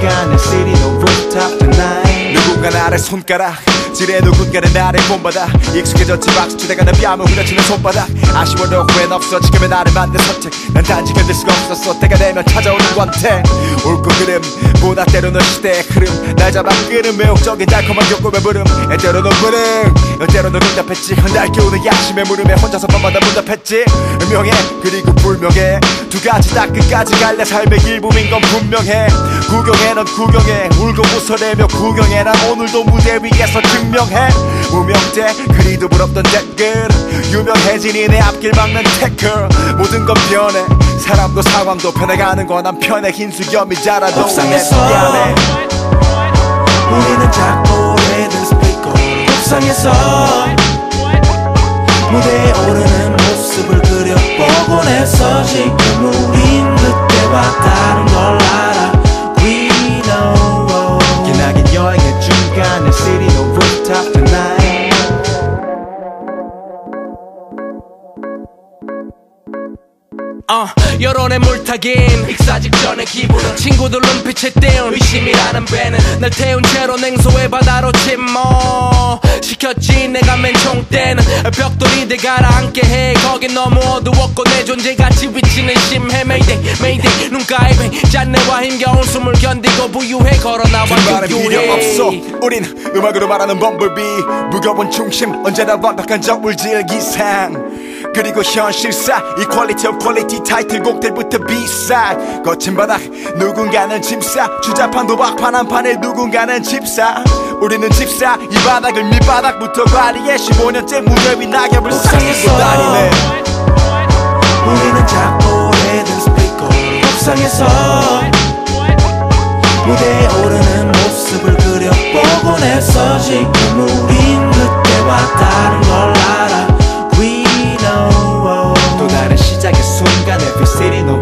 City no rooftop tonight 누군가 나를 손가락 지레 누군가는 나를 본받아. 익숙해졌지 박수치대가는 뺨을 후려치는 손바닥. 아쉬워도 후회는 없어. 지금의 나를 만든 선택. 난 단지 견딜 수가 없었어. 때가 되면 찾아오는 권태 옳고 그름. 보다 때로는 시대의 흐름. 날 잡아 끄는 매혹적인 달콤한 욕구의 부름. 때로는 불응 때로는 응답했지. 날 깨우는 야심의 물음에 혼자서 밤마다 문답했지. 음명해. 그리고 불명해. 두 가지 다 끝까지 갈래. 삶의 일부인 건 분명해. 구경해 넌 구경해. 울고 웃어내며 구경해. 난 오늘도 무대 위에서 증명해. 무명대 그리도 부럽던 댓글. 유명해지니 내 앞길 막는 태클. 모든 건 변해. 사람도 상황도 변해가는 건 한편의 흰 수염이 자라도 옥상에서 우리는 잡고 내든 스피커. 옥상에서 무대에 오르는 모습을 그려보곤 했어. 지금 우린 그때와 다른 걸 알아 영혼의 물타긴 익사 직전의 기분은 친구들 눈빛에 띄운 의심이라는 배는 날 태운 채로 냉소의 바다로 침몰. 시켰지 내가 맨총 때는. 벽돌이 돼 가라앉게 해. 거긴 너무 어두웠고 내 존재같이 비치는 심해. mayday mayday 눈가에 짠내와 힘겨운 숨을 견디고 부유해 걸어 나와 말은 필요 없어. 우린 음악으로 말하는 범블비. 무거운 중심 언제나 완벽한 저울질 기상 그리고 현실사 이 quality of quality 타이틀곡 들부터 비싸. 거친 바닥 누군가는 짐싸 주자판 도박판 한 판에 누군가는 집사. 우리는 집사. 이 바닥을 밑바닥부터 발휘해 15년째 무대 위 낙엽을 쌓고 다니네. 우리는 작고 오래된 스피커 옥상에서. 무대에 오르는 모습을 그려보곤 했어 지금 우린 그때와 다른 걸 알아 city no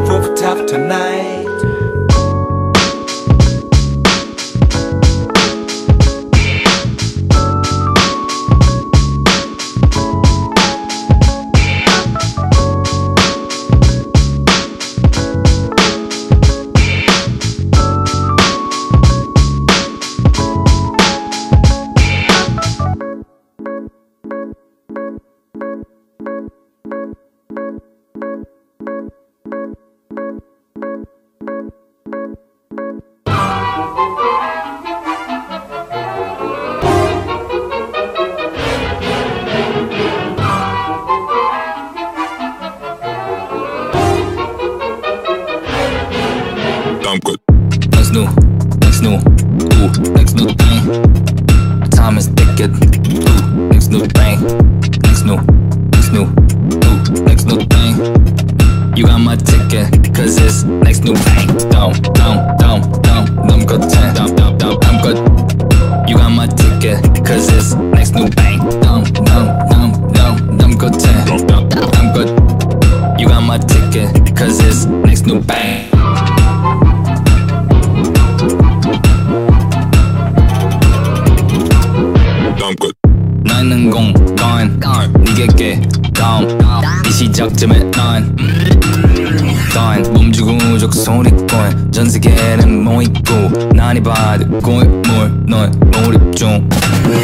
소리꾼 전 세계는 모이고 난이 받고 물넌 몰입 중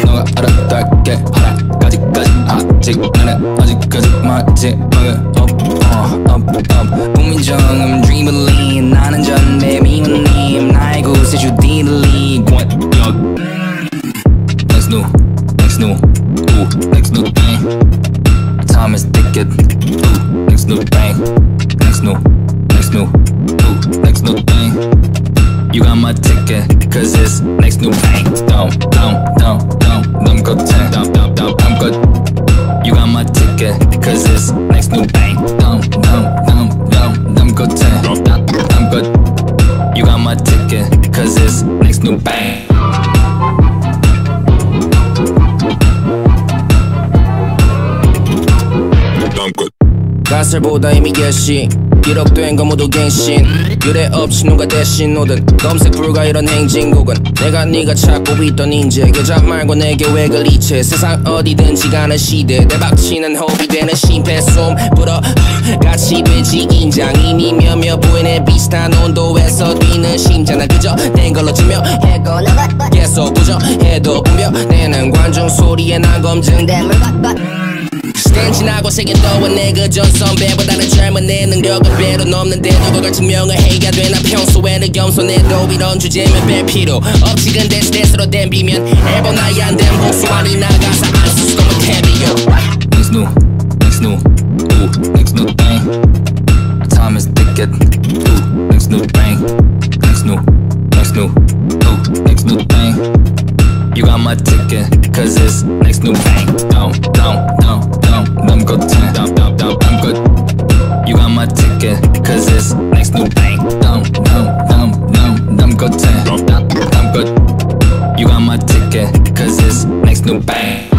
너가 알아달게 하나까지까지 아직 나는 아직까지 마지막은 up uh, up up 국민정음 드리블링 나는 전대 미운님 나의 구세 주디들리 권역 Next new, next new, ooh, next new thing. Time is ticking, ooh, next new thing. Next new, next new, ooh, next new thing. You got my ticket, cause it's next new thing. Down, down, down, down, I'm good 10. Down, down, down, I'm good. You got my ticket, cause it's next new bang. Down, down, down, down, I'm good 10. Down, down, I'm good. You got my ticket, cause it's next new bang. I'm good. 가설보다 이미 개시 기록된 거 모두 갱신. 유례 없이 누가 대신 오든 검색 불가 이런 행진곡은 내가 네가 찾고 있던 인재. 계좌 말고 내게 왜 그리채? 세상 어디든지 가는 시대. 대박치는 호흡이 되는 심폐소음. 불어 같이 되지 인장 이미 몇몇 부인의 비슷한 온도에서 뛰는 심장 난 그저 된 걸로 증명해고 계속 부정해도 분별되는 관중 소리에 난 검증된 물건 스탠진하고 세계 떠와 내그 전 선배보다는 젊은 내 능력은 배로 넘는데도 그걸 증명을 해야 되나 평소에는 겸손해도 이런 주제면 뺄 필요 없지 근데 스트레스로 댐비면 앨범 나이 안된 복수 많이 나가서 안 쓰고 뭐 탭이요 Next new, next new, ooh, next new thing. Time is ticking, ooh, next new thing. Next new, next new, ooh, next new thing. You got my ticket, cause it's next new bang. I'm. Dump, dump, dump, I'm good. You got my ticket, cause it's next new bank. Dumb, dumb, dumb, dumb, dumb, good. Dumb, dumb, dumb, good. You got my ticket, cause it's next new bank.